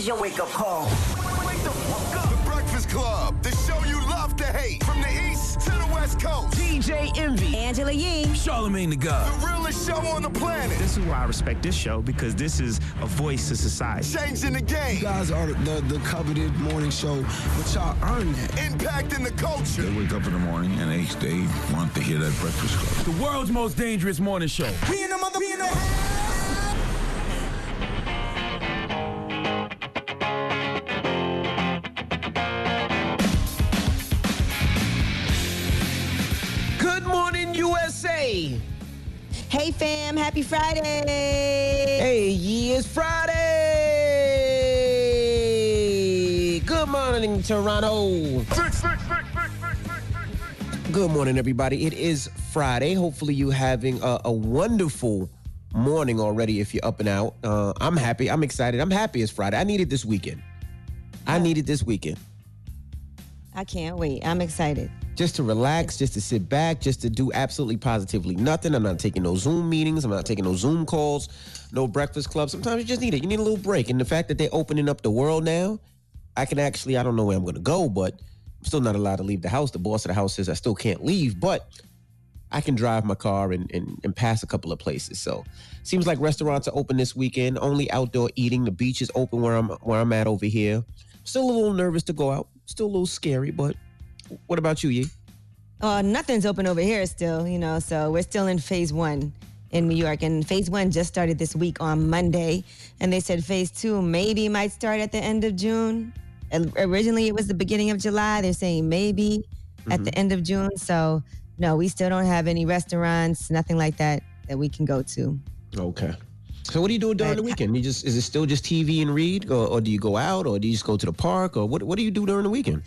is your wake up call. Wake the fuck up. The Breakfast Club, the show you love to hate. From the East to the West Coast. DJ Envy, Angela Yee. Charlamagne the God. The realest show on the planet. This is why I respect this show because this is a voice to society. Changing the game. You guys are the, the coveted morning show, but y'all earned that. Impacting the culture. They wake up in the morning and they, they want to hear that Breakfast Club. The world's most dangerous morning show. Be in the mother, be in the fam. Happy Friday. Hey, yeah, it's Friday. Good morning, Toronto. Good morning, everybody. It is Friday. Hopefully, you having a, a wonderful morning already. If you're up and out, uh, I'm happy. I'm excited. I'm happy it's Friday. I needed this weekend. I needed this weekend I can't wait. I'm excited. Just to relax, just to sit back, just to do absolutely positively nothing. I'm not taking no Zoom meetings. I'm not taking no Zoom calls, no breakfast club. Sometimes you just need it. You need a little break. And the fact that they're opening up the world now, I can actually, I don't know where I'm going to go, but I'm still not allowed to leave the house. The boss of the house says I still can't leave, but I can drive my car and, and, and pass a couple of places. So seems like restaurants are open this weekend. Only outdoor eating. The beach is open where I'm where I'm at over here. Still a little nervous to go out. Still a little scary, but what about you, Yee? Uh, nothing's open over here still, you know, so we're still in phase one in New York. And phase one just started this week on Monday. And they said phase two maybe might start at the end of June. Originally, it was the beginning of July. They're saying maybe at the end of June. So, no, we still don't have any restaurants, nothing like that that we can go to. Okay. So what do you do during the weekend? You just is it still just TV and read, or, or do you go out, or do you just go to the park, or what? What do you do during the weekend?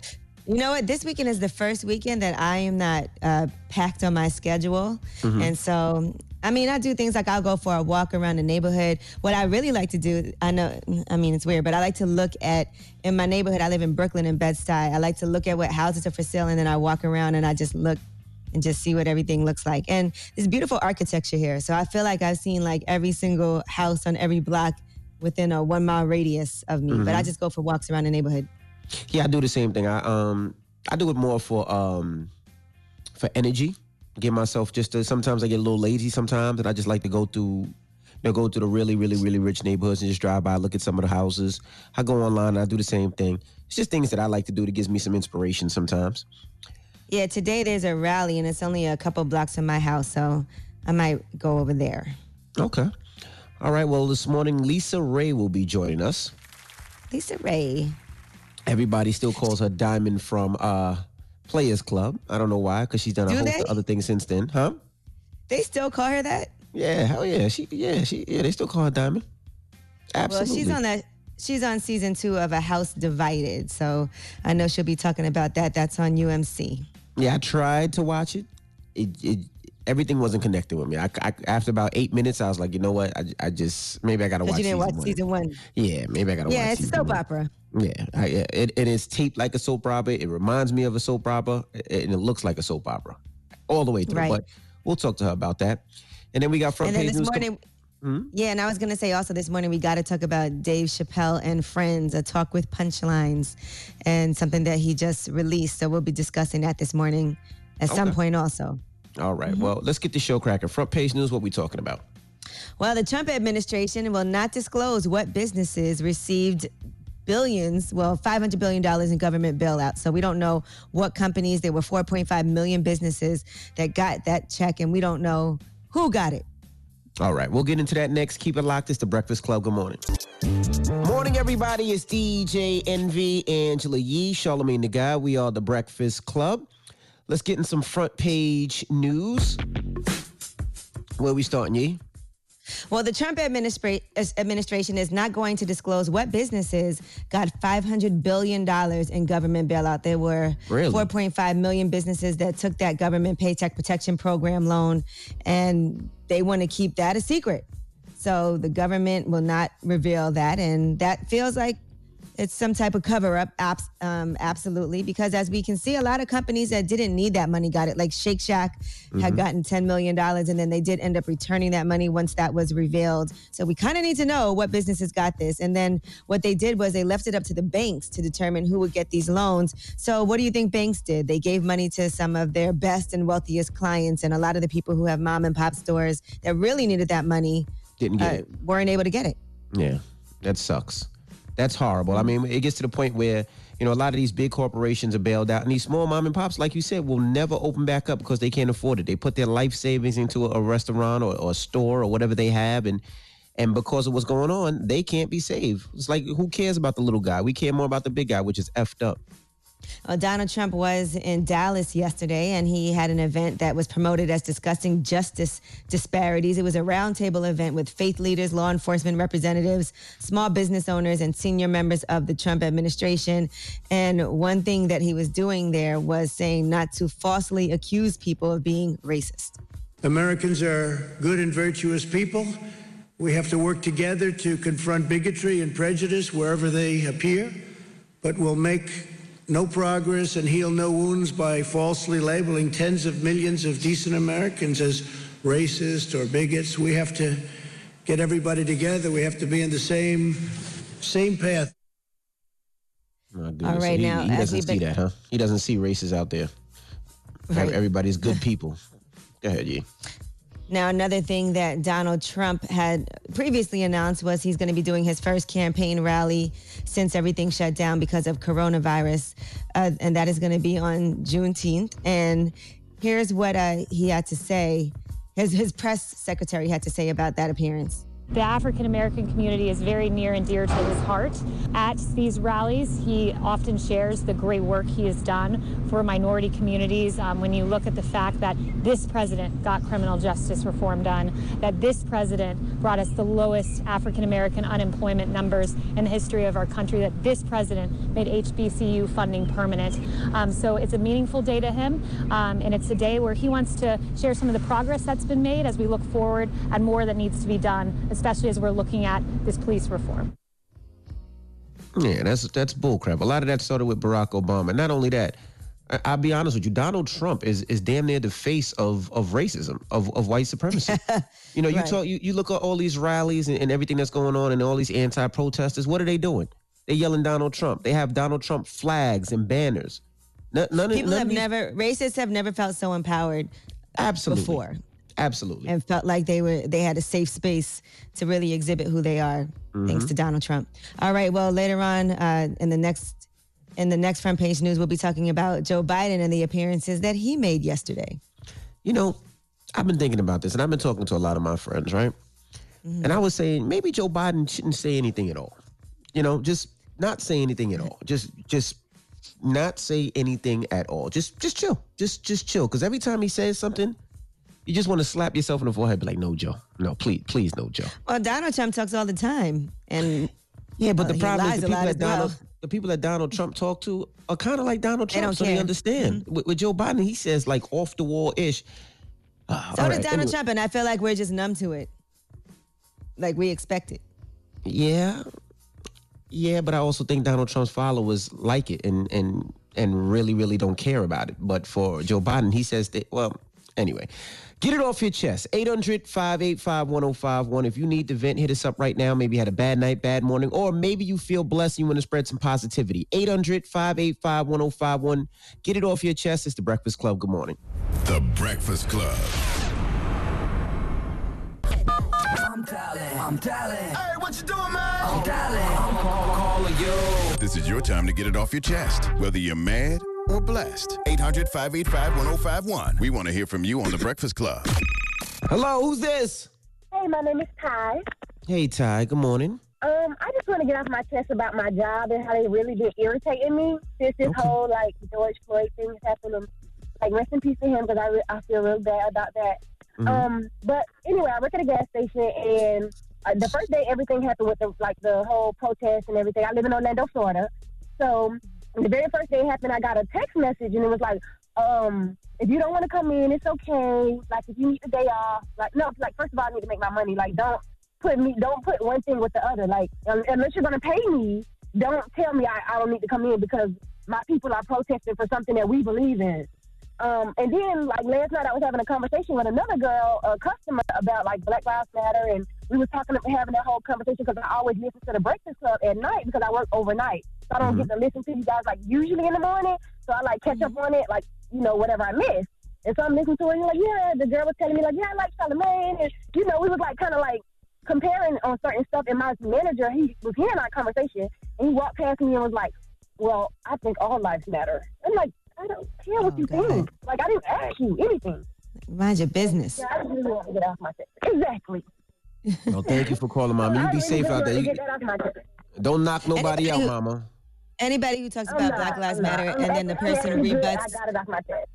You know what? This weekend is the first weekend that I am not uh, packed on my schedule. And so, I mean, I do things like I'll go for a walk around the neighborhood. What I really like to do, I know, I mean, it's weird, but I like to look at, in my neighborhood, I live in Brooklyn and Bed-Stuy. I like to look at what houses are for sale and then I walk around and I just look and just see what everything looks like. And there's beautiful architecture here. So I feel like I've seen like every single house on every block within a one mile radius of me. But I just go for walks around the neighborhood. Yeah, I do the same thing. I um I do it more for um for energy. Get myself just to, sometimes I get a little lazy sometimes, and I just like to go through. You know, go to the really, really, really rich neighborhoods and just drive by, look at some of the houses. I go online, and I do the same thing. It's just things that I like to do that gives me some inspiration sometimes. Yeah, today there's a rally and it's only a couple blocks from my house, so I might go over there. Okay. All right. Well, this morning Lisa Raye will be joining us. Lisa Raye. Everybody still calls her Diamond from uh Players Club. I don't know why, because she's done a Do host they? of other things since then, huh? They still call her that? Yeah, hell yeah. She yeah, she yeah, they still call her Diamond. Absolutely. Well, she's on that she's on season 2 of A House Divided, so I know she'll be talking about that. That's on UMC. Yeah, I tried to watch it. It, it everything wasn't connecting with me. I, I after about eight minutes, I was like, you know what? I, I just maybe I gotta watch. you didn't watch one. season 1. Yeah, maybe I gotta watch. It. Yeah, it's a soap one. opera. Yeah, I, yeah. It, it is taped like a soap opera. It reminds me of a soap opera, and it looks like a soap opera all the way through. Right. But we'll talk to her about that. And then we got front And then page this news. com- morning Hmm? Yeah, and I was gonna say also this morning we got to talk about Dave Chappelle and Friends, a talk with punchlines, and something that he just released. So we'll be discussing that this morning at some point also. All right. Mm-hmm. Well, let's get the show cracking. Front page news. What we talking about? Well, the Trump administration will not disclose what businesses received billions, well, $500 billion in government bailout. So we don't know what companies, there were 4.5 million businesses that got that check, and we don't know who got it. All right, we'll get into that next. Keep it locked. It's the Breakfast Club. Good morning. Morning, everybody. It's DJ Envy, Angela Yee, Charlamagne the Guy. We are the Breakfast Club. Let's get in some front page news. Where we starting, Yee? Well, the Trump administra- administration is not going to disclose what businesses got $500 billion in government bailout. There were Really? 4.5 million businesses that took that government paycheck protection program loan, and they want to keep that a secret. So the government will not reveal that. And that feels like it's some type of cover up, abs- um, absolutely. Because as we can see, a lot of companies that didn't need that money got it. Like Shake Shack had gotten $10 million, and then they did end up returning that money once that was revealed. So we kind of need to know what businesses got this. And then what they did was they left it up to the banks to determine who would get these loans. So what do you think banks did? They gave money to some of their best and wealthiest clients, and a lot of the people who have mom and pop stores that really needed that money Didn't get uh, it. weren't able to get it. Yeah, that sucks. That's horrible. I mm-hmm. mean, it gets to the point where you know a lot of these big corporations are bailed out, and these small mom and pops, like you said, will never open back up because they can't afford it. They put their life savings into a, a restaurant or, or a store or whatever they have, and and because of what's going on, they can't be saved. It's like who cares about the little guy? We care more about the big guy, which is effed up. Well, Donald Trump was in Dallas yesterday, and he had an event that was promoted as discussing justice disparities. It was a roundtable event with faith leaders, law enforcement representatives, small business owners, and senior members of the Trump administration. And one thing that he was doing there was saying not to falsely accuse people of being racist. Americans are good and virtuous people. We have to work together to confront bigotry and prejudice wherever they appear, but we'll make no progress and heal no wounds by falsely labeling tens of millions of decent Americans as racist or bigots. We have to get everybody together. We have to be in the same same path. My goodness. right, he, now, he as doesn't see been- that, huh? He doesn't see races out there. Right. Everybody's good people. Go ahead, yeah. Now, another thing that Donald Trump had previously announced was he's going to be doing his first campaign rally since everything shut down because of coronavirus. Uh, and that is going to be on Juneteenth. And here's what uh, he had to say. His, his press secretary had to say about that appearance. The African American community is very near and dear to his heart. At these rallies, he often shares the great work he has done for minority communities. Um, when you look at the fact that this president got criminal justice reform done, that this president brought us the lowest African American unemployment numbers in the history of our country, that this president made HBCU funding permanent. Um, so it's a meaningful day to him, um, and it's a day where he wants to share some of the progress that's been made as we look forward and more that needs to be done, especially as we're looking at this police reform. Yeah, that's that's bullcrap. A lot of that started with Barack Obama. Not only that, I- I'll be honest with you, Donald Trump is is damn near the face of of racism, of, of white supremacy. you know, you Right. talk you, you look at all these rallies and, and everything that's going on and all these anti-protesters, what are they doing? They're yelling Donald Trump. They have Donald Trump flags and banners. None, none of- People none have of these- never, racists have never felt so empowered absolutely before Absolutely. and felt like they were they had a safe space to really exhibit who they are Mm-hmm. thanks to Donald Trump. All right, well later on uh, in the next in the next front page news we'll be talking about Joe Biden and the appearances that he made yesterday. You know, I've been thinking about this and I've been talking to a lot of my friends, right? And I was saying maybe Joe Biden shouldn't say anything at all. You know, just not say anything at all. Just just not say anything at all. Just just chill. Just just chill. Cause every time he says something, you just want to slap yourself in the forehead, be like, no, Joe. No, please, please, no, Joe. Well, Donald Trump talks all the time, and Yeah, but Well, the problem is the people that as well. Donald the people that Donald Trump talk to are kind of like Donald They Trump, don't so care. Mm-hmm. they understand. With, with Joe Biden, he says like off the wall ish. so does Donald Trump, and I feel like we're just numb to it, like we expect it. Yeah, yeah, but I also think Donald Trump's followers like it and and and really really don't care about it. But for Joe Biden, he says that. Well, anyway, get it off your chest. 800-585-1051. If you need to vent, hit us up right now. Maybe you had a bad night, bad morning, or maybe you feel blessed. and You want to spread some positivity. 800-585-1051. Get it off your chest. It's the Breakfast Club. Good morning. The Breakfast Club. I'm dialing. I'm dialing. Hey, what you doing, man? I'm telling. This is your time to get it off your chest, whether you're mad or blessed. 800 585 1051. We want to hear from you on The Breakfast Club. Hello, who's this? Hey, my name is Ty. Hey, Ty. Good morning. Um, I just want to get off my chest about my job and how they really been irritating me since this whole like George Floyd thing happened. Um, Like rest in peace to him because I re- I feel real bad about that. Um, but anyway, I work at a gas station and uh, the first day everything happened with the like the whole protest and everything. I live in Orlando, Florida, so the very first day happened, I got a text message and it was like, um, if you don't want to come in, it's okay. Like if you need the day off, like no, like first of all, I need to make my money. Like don't put me, don't put one thing with the other. Like unless you're gonna pay me, don't tell me I, I don't need to come in because my people are protesting for something that we believe in. Um, and then, like last night, I was having a conversation with another girl, a customer, about like Black Lives Matter, and we was talking, about having that whole conversation because I always listen to the Breakfast Club at night because I work overnight, I don't get mm-hmm. to listen to you guys like usually in the morning. So I like catch up mm-hmm. on it, like you know whatever I miss. And so I'm listening to it, and like, yeah, the girl was telling me like, yeah, I like Charlamagne, and you know, we was like kind of like comparing on certain stuff. And my manager, he was hearing our conversation, and he walked past me and was like, well, I think all lives matter. I'm like, I don't care what Oh, you God. think. Like, I didn't ask you anything. Mind your business. Yeah, I just really want to get off my chest. Exactly. No, thank you for calling, mama. You be safe out there. You, get that off my chest. don't knock nobody out, mama. Anybody who talks I'm about not- Black Lives I'm. Matter I'm and then the person I'm actually good. rebuts I got it off my chest.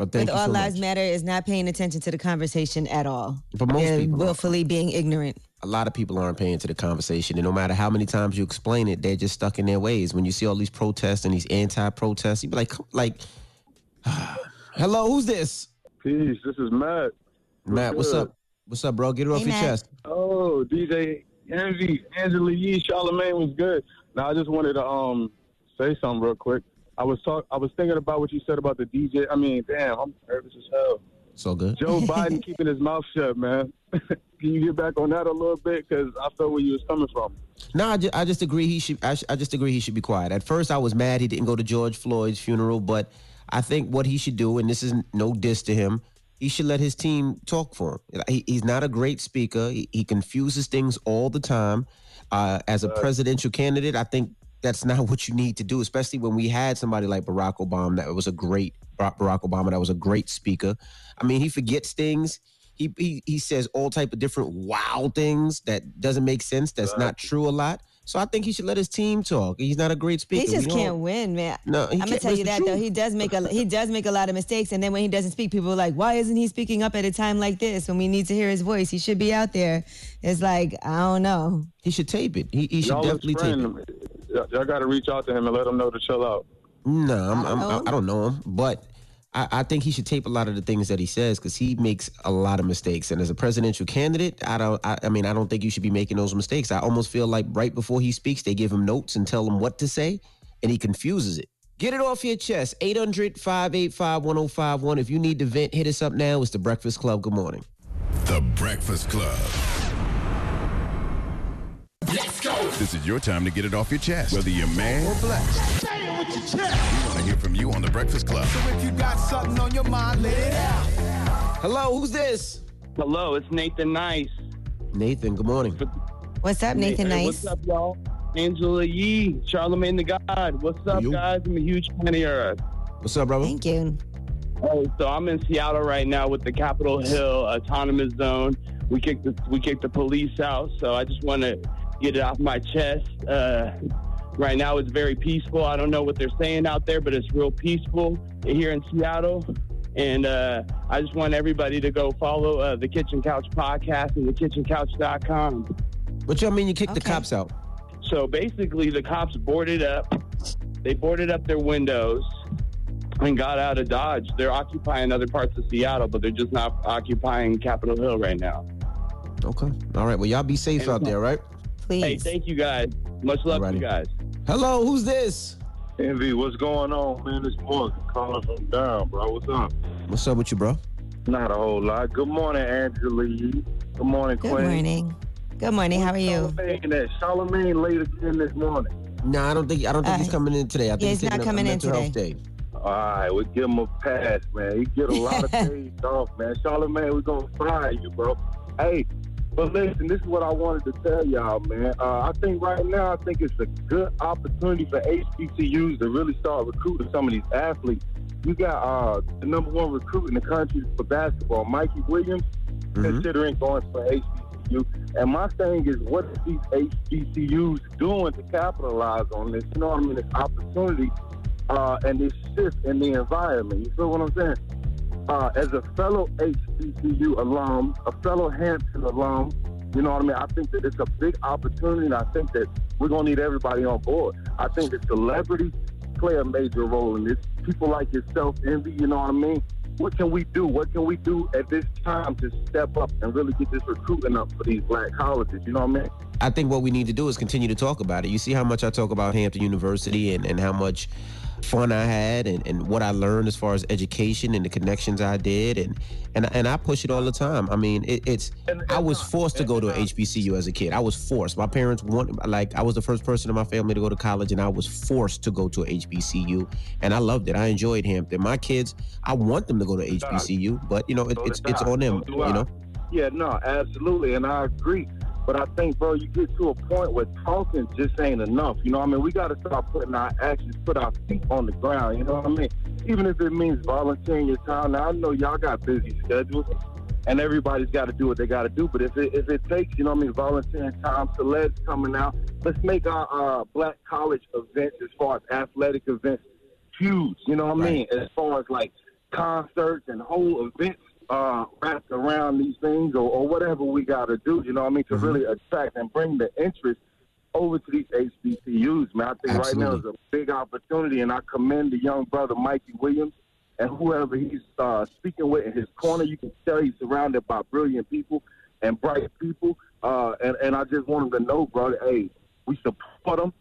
Oh, thank with you All so Lives much. Matter is not paying attention to the conversation at all. For most They're people, willfully being ignorant. a lot of people aren't paying to the conversation, and no matter how many times you explain it, they're just stuck in their ways. When you see all these protests and these anti-protests, you be like, like, hello, who's this? Peace. This is Matt. Matt, what's good? up? What's up, bro? Get it off Hey, your Matt. chest. Oh, DJ Envy, Angela Yee, Charlamagne was good. Now I just wanted to um say something real quick. I was talk. I was thinking about what you said about the DJ. I mean, damn, I'm nervous as hell. So good. Joe Biden keeping his mouth shut, man. Can you get back on that a little bit? Because I felt where you was coming from. No, I just, I just agree he should. I, sh- I just agree he should be quiet. At first, I was mad he didn't go to George Floyd's funeral, but I think what he should do, and this is no diss to him, he should let his team talk for him. He, he's not a great speaker. He, he confuses things all the time. Uh, as a presidential candidate, I think that's not what you need to do, especially when we had somebody like Barack Obama that was a great Barack Obama that was a great speaker. I mean, he forgets things. He, he he says all type of different wild things that doesn't make sense. That's not true a lot. So I think he should let his team talk. He's not a great speaker. He just can't win, man. No, he I'm gonna tell you that the though. He does make a he does make a lot of mistakes, and then when he doesn't speak, people are like, "Why isn't he speaking up at a time like this when we need to hear his voice? He should be out there." It's like I don't know. He should tape it. He, he should Y'all definitely tape it. Friend. Y'all- Y'all got to reach out to him and let him know to chill out. No, I'm, I'm, know. Oh. I don't know him, but I, I think he should tape a lot of the things that he says because he makes a lot of mistakes. And as a presidential candidate, I don't. I, I mean, I don't think you should be making those mistakes. I almost feel like right before he speaks, they give him notes and tell him what to say, and he confuses it. Get it off your chest. 800 585 1051. If you need to vent, hit us up now. It's the Breakfast Club. Good morning. The Breakfast Club. Let's go. This is your time to get it off your chest, whether you're mad or blessed. Say it with your chest. We want to hear from you on the Breakfast Club. So if you got something on your mind, let it out. Hello, who's this? Hello, it's Nathan Nice. Nathan, good morning. What's up, Nathan? Hey, Nice. What's up, y'all? Angela Yee, Charlamagne the God. What's up, Yo. guys? I'm a huge fan of yours. What's up, brother? Thank you. Oh, so I'm in Seattle right now with the Capitol Hill Autonomous Zone. We kicked the we kicked the police out, so I just want to get it off my chest. Uh, right now, it's very peaceful. I don't know what they're saying out there, but it's real peaceful here in Seattle. And uh, I just want everybody to go follow uh, the Kitchen Couch podcast and thekitchencouch.com. What y'all mean you kicked the cops out? So basically, the cops boarded up. They boarded up their windows and got out of Dodge. They're occupying other parts of Seattle, but they're just not occupying Capitol Hill right now. Okay. All right. Well, y'all be safe out there, right? Please. Hey, thank you guys. Much love to you guys. Hello, who's this? Envy, what's going on, man? It's Morgan calling from down, bro. What's up? What's up with you, bro? Not a whole lot. Good morning, Angela Yee. Good morning, Good Queen. morning. Good morning. How are you? Charlamagne, that Charlamagne late again this morning. No, I don't think I don't think Uh, he's coming in today. I think yeah, he's, he's not taking a- a coming in mental health today. day. All right, we give him a pass, man. He get a lot of days off, man. Charlamagne, we're gonna fire you, bro. Hey, but listen, this is what I wanted to tell y'all, man. Uh, I think right now, I think it's a good opportunity for HBCUs to really start recruiting some of these athletes. You got uh, the number one recruit in the country for basketball, Mikey Williams, Mhm. considering going for HBCU. And my thing is, what are these HBCUs doing to capitalize on this? You know what I mean? This opportunity uh, and this shift in the environment. You feel what I'm saying? Uh, as a fellow HBCU alum, a fellow Hampton alum, you know what I mean? I think that it's a big opportunity, and I think that we're going to need everybody on board. I think that celebrities play a major role in this. People like yourself, Envy, you know what I mean? what can we do? What can we do at this time to step up and really get this recruiting up for these black colleges? You know what I mean? I think what we need to do is continue to talk about it. You see how much I talk about Hampton University and, and how much fun I had and, and what I learned as far as education and the connections I did and and and I push it all the time. I mean, it, it's I was forced to go to a HBCU as a kid. I was forced. My parents want like I was the first person in my family to go to college, and I was forced to go to a HBCU, and I loved it. I enjoyed Hampton. My kids, I want them to go to HBCU, but you know, it, it's it's on them. You know. Yeah, no, absolutely, and I agree. But I think, bro, you get to a point where talking just ain't enough. You know what I mean? We got to start putting our actions, put our feet on the ground. You know what I mean? Even if it means volunteering your time. Now, I know y'all got busy schedules and everybody's got to do what they got to do. But if it, if it takes, you know what I mean, volunteering time, Celeb's coming out, let's make our uh, black college events as far as athletic events huge. You know what I mean? As far as like concerts and whole events uh, wrapped around these things or, or whatever we got to do, you know what I mean, to really attract and bring the interest over to these HBCUs, man. I think right now is a big opportunity, and I commend the young brother, Mikey Williams, and whoever he's uh, speaking with in his corner. You can tell he's surrounded by brilliant people and bright people, uh, and, and I just want him to know, brother, hey, we support him.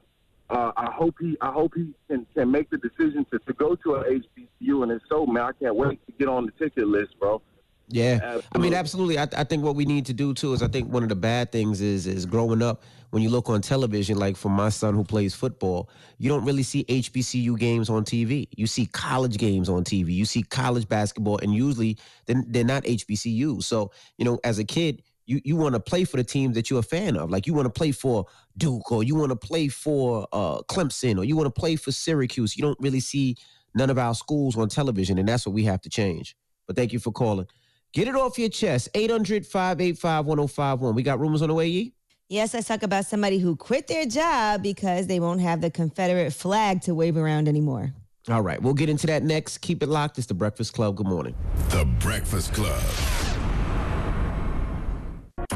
Uh, I hope he, I hope he can, can make the decision to, to go to an HBCU, and if so, man, I can't wait to get on the ticket list, bro. Yeah, I mean, absolutely. I, I think what we need to do too is I think one of the bad things is is growing up when you look on television, like for my son who plays football, you don't really see HBCU games on TV. You see college games on TV. You see college basketball, and usually they're, they're not HBCU. So you know, as a kid, you you want to play for the teams that you're a fan of. Like you want to play for Duke, or you want to play for uh, Clemson, or you want to play for Syracuse. You don't really see none of our schools on television, and that's what we have to change. But thank you for calling. Get it off your chest. 800 585 1051. We got rumors on the way, Yee? Yes, let's talk about somebody who quit their job because they won't have the Confederate flag to wave around anymore. All right, we'll get into that next. Keep it locked. It's the Breakfast Club. Good morning. The Breakfast Club.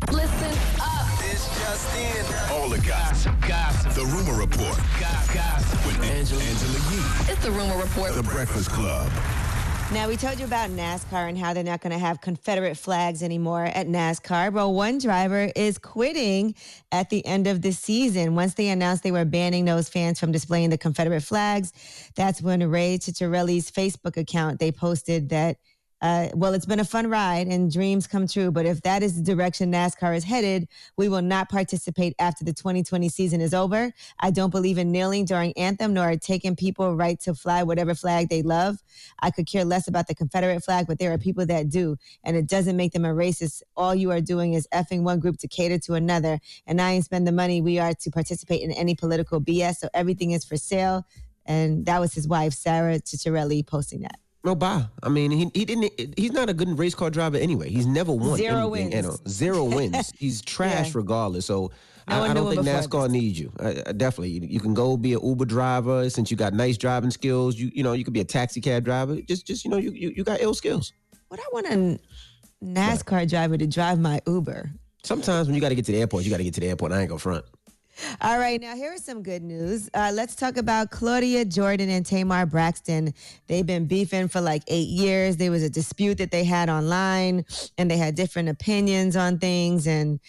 Listen up. This just in. All the gossip. Gossip. The Rumor Report Gossip. with Angela, Angela Yee. It's the Rumor Report. The Breakfast Club. Now, we told you about NASCAR and how they're not going to have Confederate flags anymore at NASCAR. But one driver is quitting at the end of the season. Once they announced they were banning those fans from displaying the Confederate flags, that's when Ray Ciccarelli's Facebook account, they posted that uh, well, it's been a fun ride and dreams come true. But if that is the direction NASCAR is headed, we will not participate after the 2020 season is over. I don't believe in kneeling during anthem nor taking people right to fly whatever flag they love. I could care less about the Confederate flag, but there are people that do, and it doesn't make them a racist. All you are doing is effing one group to cater to another, and I ain't spend the money we are to participate in any political BS. So everything is for sale. And that was his wife, Sarah Ciccarelli, posting that. No, bye. I mean, he he didn't. He's not a good race car driver anyway. He's never won Zero anything. wins. Zero wins. He's trash Yeah. regardless. So No I, I don't think NASCAR needs you. I, I definitely, you, you can go be an Uber driver since you got nice driving skills. You you know you could be a taxi cab driver. Just just you know you you, you got ill skills. What I want a NASCAR driver to drive my Uber. Sometimes when you got to get to the airport, you got to get to the airport. I ain't gonna front. All right, now here is some good news. Uh, let's talk about Claudia Jordan and Tamar Braxton. They've been beefing for like eight years. There was a dispute that they had online, and they had different opinions on things, and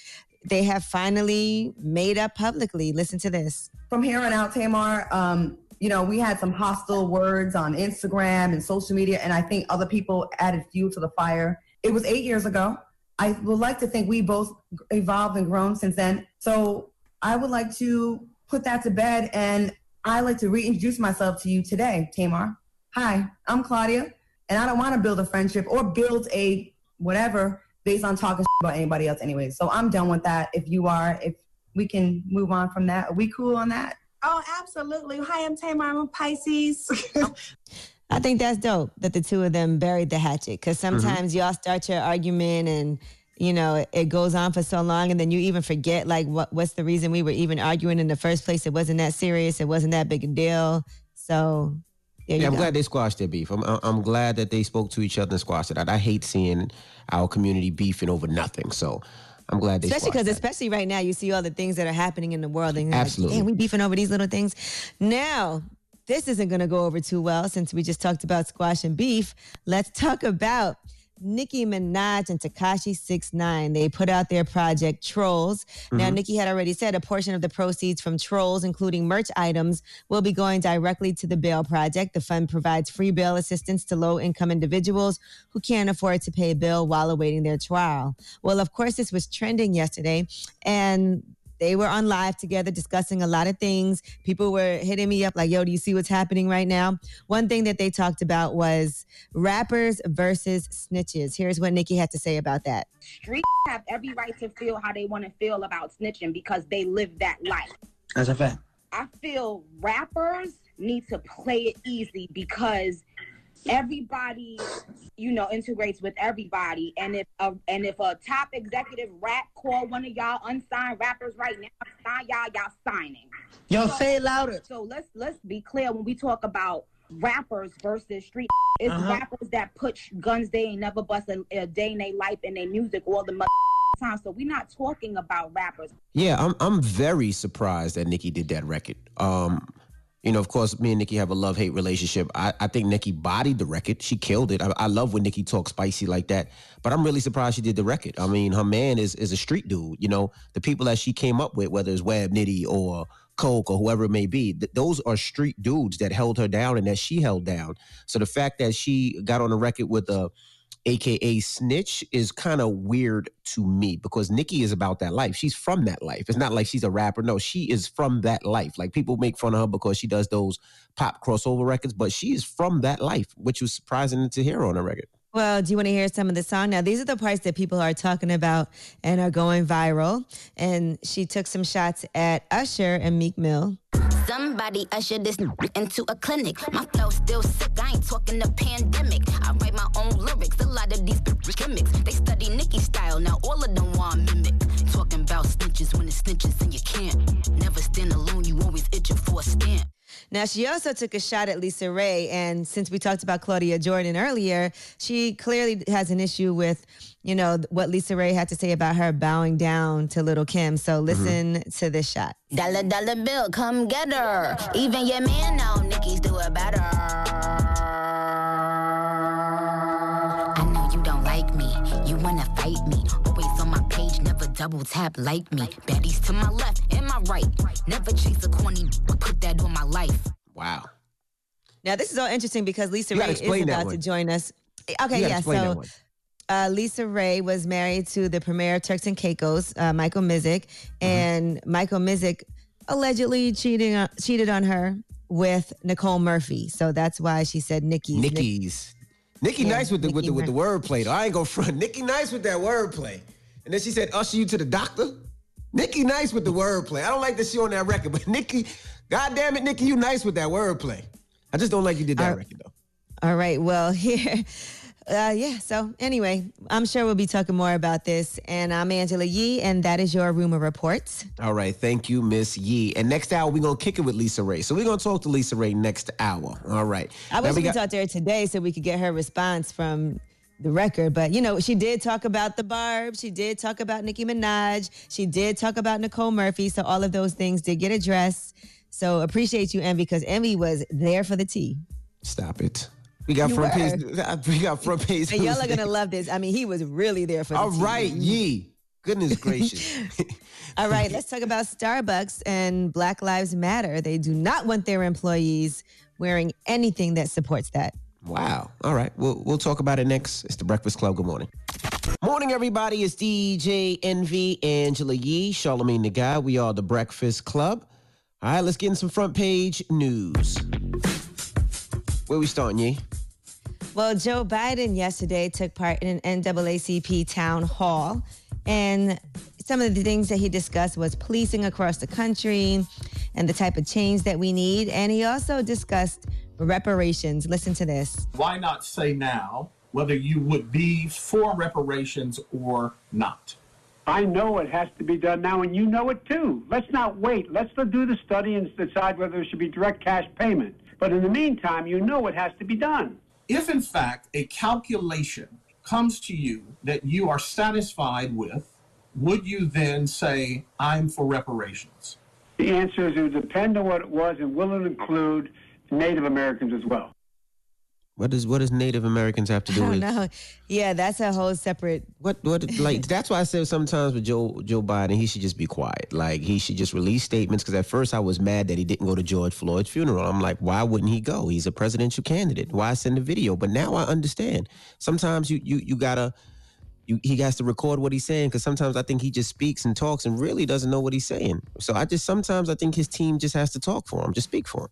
they have finally made up publicly. Listen to this. from here on out, Tamar, um, you know, we had some hostile words on Instagram and social media, and I think other people added fuel to the fire. It was eight years ago. I would like to think we both evolved and grown since then. So I would like to put that to bed, and I like to reintroduce myself to you today, Tamar. Hi, I'm Claudia, and I don't want to build a friendship or build a whatever based on talking about anybody else anyway. So I'm done with that. If you are, if we can move on from that. Are we cool on that? Oh, absolutely. Hi, I'm Tamar. I'm a Pisces. I think that's dope that the two of them buried the hatchet because mm-hmm. sometimes y'all start your argument and you know it, it goes on for so long and then you even forget like what what's the reason we were even arguing in the first place. It wasn't that serious. It wasn't that big a deal. So there you Yeah, I'm go. glad they squashed their beef. I'm I'm glad that they spoke to each other and squashed it. I, I hate seeing our community beefing over nothing. So I'm glad they especially because especially right now you see all the things that are happening in the world and Absolutely. like, we beefing over these little things. Now, this isn't going to go over too well since we just talked about squash and beef. Let's talk about Nicki Minaj and Tekashi 69. They put out their project Trollz. Now, Mhm. Nicki had already said a portion of the proceeds from Trollz, including merch items, will be going directly to the Bail Project. The fund provides free bail assistance to low income individuals who can't afford to pay bail while awaiting their trial. Well, of course, this was trending yesterday, and they were on live together discussing a lot of things. People were hitting me up like, yo, do you see what's happening right now? One thing that they talked about was rappers versus snitches. Here's what Nicki had to say about that. Street have every right to feel how they want to feel about snitching because they live that life. That's a fact. I feel rappers need to play it easy because everybody, you know, integrates with everybody. And if a, and if a top executive rap call one of y'all unsigned rappers right now, sign y'all, y'all signing. Yo, So- say it louder. So let's let's be clear when we talk about rappers versus street. It's Uh-huh. rappers that put guns they ain't never bust a, a day in their life and their music all the mother time. So we're not talking about rappers. Yeah, I'm I'm very surprised that Nicki did that record. Um, you know, of course, me and Nicki have a love hate relationship. I, I think Nicki bodied the record. She killed it. I, I love when Nicki talks spicy like that. But I'm really surprised she did the record. I mean, her man is is a street dude. You know, the people that she came up with, whether it's Web Nitty or Coke or whoever it may be, th- those are street dudes that held her down and that she held down. So the fact that she got on the record with a aka snitch is kind of weird to me because Nicki is about that life. She's from that life. It's not like she's a rapper. No, she is from that life. Like people make fun of her because she does those pop crossover records, but she is from that life, which was surprising to hear on a record. Well, do you want to hear some of the song? Now, these are the parts that people are talking about and are going viral. And she took some shots at Usher and Meek Mill. Somebody usher this into a clinic. My flow still sick. I ain't talking the pandemic. I write my own lyrics. A lot of these gimmicks. They study Nicki style. Now all of them want mimic. Talking about snitches when it's snitches and you can't. Never stand alone. You always itching for a stamp. Now, she also took a shot at Lisa Raye. And since we talked about Claudia Jordan earlier, she clearly has an issue with, you know, what Lisa Raye had to say about her bowing down to Lil' Kim. So mm-hmm. listen to this shot. Dollar dollar bill, come get her. Even your man know Nicki's do it better. I know you don't like me. You wanna fight me. Always on my page, never double tap like me. Baddies to my left and my right. Never chase a corny, but put that on my life. Wow. Now, this is all interesting because Lisa You Ray is about to join us. Eh, okay, gotta yeah. So one. Uh, Lisa Raye was married to the premier of Turks and Caicos, uh, Michael Misick, Mm-hmm. and Michael Misick allegedly cheating on, cheated on her with Nicole Murphy. So that's why she said Nikki's. Nicki's. Nicki Yeah, nice with the with the with the wordplay though. I ain't gonna front. Nicki nice with that wordplay. And then she said, usher you to the doctor. Nicki nice with the wordplay. I don't like that she on that record, but Nicki, God damn it, Nicki, you nice with that wordplay. I just don't like you did that Uh, record though. All right. Well, here. Uh, yeah. So anyway, I'm sure we'll be talking more about this. And I'm Angela Yee, and that is your rumor report. All right, thank you, Miss Yee. And next hour, we're gonna kick it with Lisa Raye. So we're gonna talk to Lisa Raye next hour. All right. I Now wish we we could got- talk to her today so we could get her response from the record. But you know, she did talk about the Barb. She did talk about Nicki Minaj. She did talk about Nicole Murphy. So all of those things did get addressed. So appreciate you, Envy, because Envy was there for the tea. Stop it. We got You front were. page. We got front page. And y'all are gonna love this. I mean, he was really there for the All tea. right, Yee. Goodness gracious. All right, let's talk about Starbucks and Black Lives Matter. They do not want their employees wearing anything that supports that. Wow. All right. We'll we'll talk about it next. It's the Breakfast Club. Good morning. Morning, everybody. It's DJ Envy, Angela Yee, Charlamagne the Guy. We are the Breakfast Club. All right, let's get in some front page news. Where we starting, Yee? Well, Joe Biden yesterday took part in an NAACP town hall, and some of the things that he discussed was policing across the country and the type of change that we need. And he also discussed reparations. Listen to this. why not say now whether you would be for reparations or not? I know it has to be done now, and you know it too. Let's not wait. Let's do the study and decide whether there should be direct cash payment. But in the meantime, you know it has to be done. If, in fact, a calculation comes to you that you are satisfied with, would you then say, I'm for reparations? The answer is it would depend on what it was, and will it include Native Americans as well. What does what does Native Americans have to do with know. Yeah, that's a whole separate. what what like that's why I said sometimes with Joe Joe Biden he should just be quiet. Like he should just release statements because at first I was mad that he didn't go to George Floyd's funeral. I'm like, why wouldn't he go? He's a presidential candidate. Why send a video? But now I understand. Sometimes you you you gotta you, he has to record what he's saying because sometimes I think he just speaks and talks and really doesn't know what he's saying. So I just sometimes I think his team just has to talk for him, just speak for him.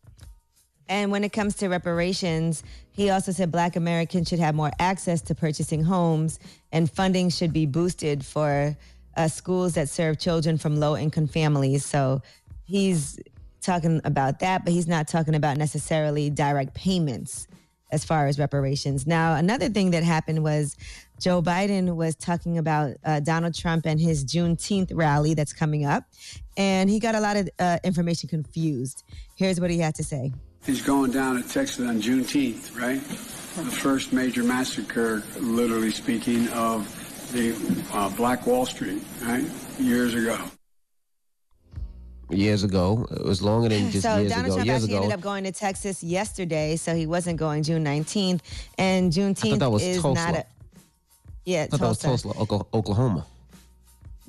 And when it comes to reparations, he also said Black Americans should have more access to purchasing homes, and funding should be boosted for uh, schools that serve children from low income families. So he's talking about that, but he's not talking about necessarily direct payments as far as reparations. Now, another thing that happened was Joe Biden was talking about uh, Donald Trump and his Juneteenth rally that's coming up, and he got a lot of uh, information confused. Here's what he had to say. He's going down to Texas on Juneteenth, right? The first major massacre, literally speaking, of the uh, Black Wall Street, right? Years ago. Years ago, it was longer than just so years Donald ago. Trump years actually ago, ended up going to Texas yesterday, so he wasn't going June 19th. And Juneteenth that was is Tulsa. not a yeah I thought that was Tulsa. Tulsa, Oklahoma.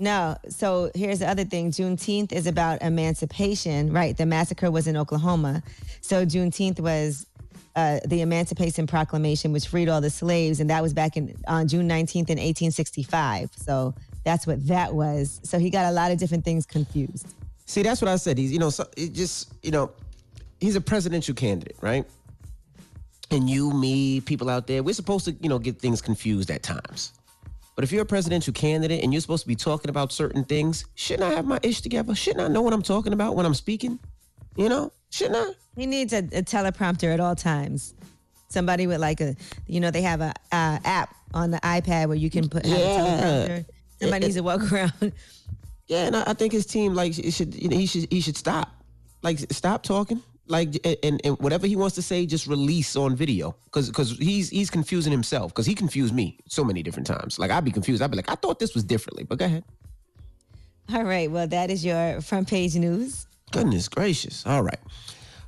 No, so here's the other thing. Juneteenth is about emancipation, right? The massacre was in Oklahoma, so Juneteenth was uh, the Emancipation Proclamation, which freed all the slaves, and that was back in on June 19th in 1865. So that's what that was. So he got a lot of different things confused. See, that's what I said. He's, you know, so it just, you know, he's a presidential candidate, right? And you, me, people out there, we're supposed to, you know, get things confused at times. But if you're a presidential candidate and you're supposed to be talking about certain things, shouldn't I have my ish together? Shouldn't I know what I'm talking about when I'm speaking? You know, shouldn't I? He needs a, a teleprompter at all times. Somebody with like a, you know, they have a uh, app on the iPad where you can put Yeah. teleprompter. Somebody It- needs to walk around. Yeah, and I, I think his team like it should you know, he should he should stop. Like stop talking. Like and, and whatever he wants to say, just release on video. Cause cause he's he's confusing himself. Cause he confused me so many different times. Like I'd be confused. I'd be like, I thought this was differently. But go ahead. All right. Well, that is your front page news. Goodness gracious. All right.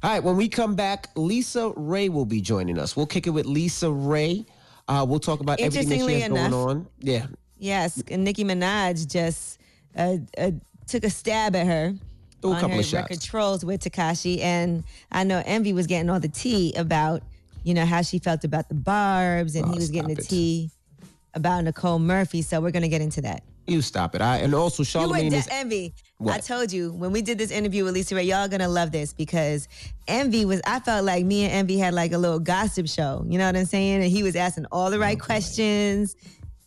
All right. When we come back, Lisa Raye will be joining us. We'll kick it with Lisa Raye. Uh, we'll talk about everything that she Interestingly has going enough- on. Yeah. Yes, and Nicki Minaj just uh, uh, took a stab at her Threw a on couple her of shots. record Trollz with Tekashi, and I know Envy was getting all the tea about you know how she felt about the Barbz, and Oh, he was getting the it. tea about Nicole Murphy. So we're gonna get into that. You stop it. I and also You Charlamagne would is de- Envy. I told you when we did this interview with Lisa Raye, y'all gonna love this because Envy was. I felt like me and Envy had like a little gossip show. You know what I'm saying? And he was asking all the right questions.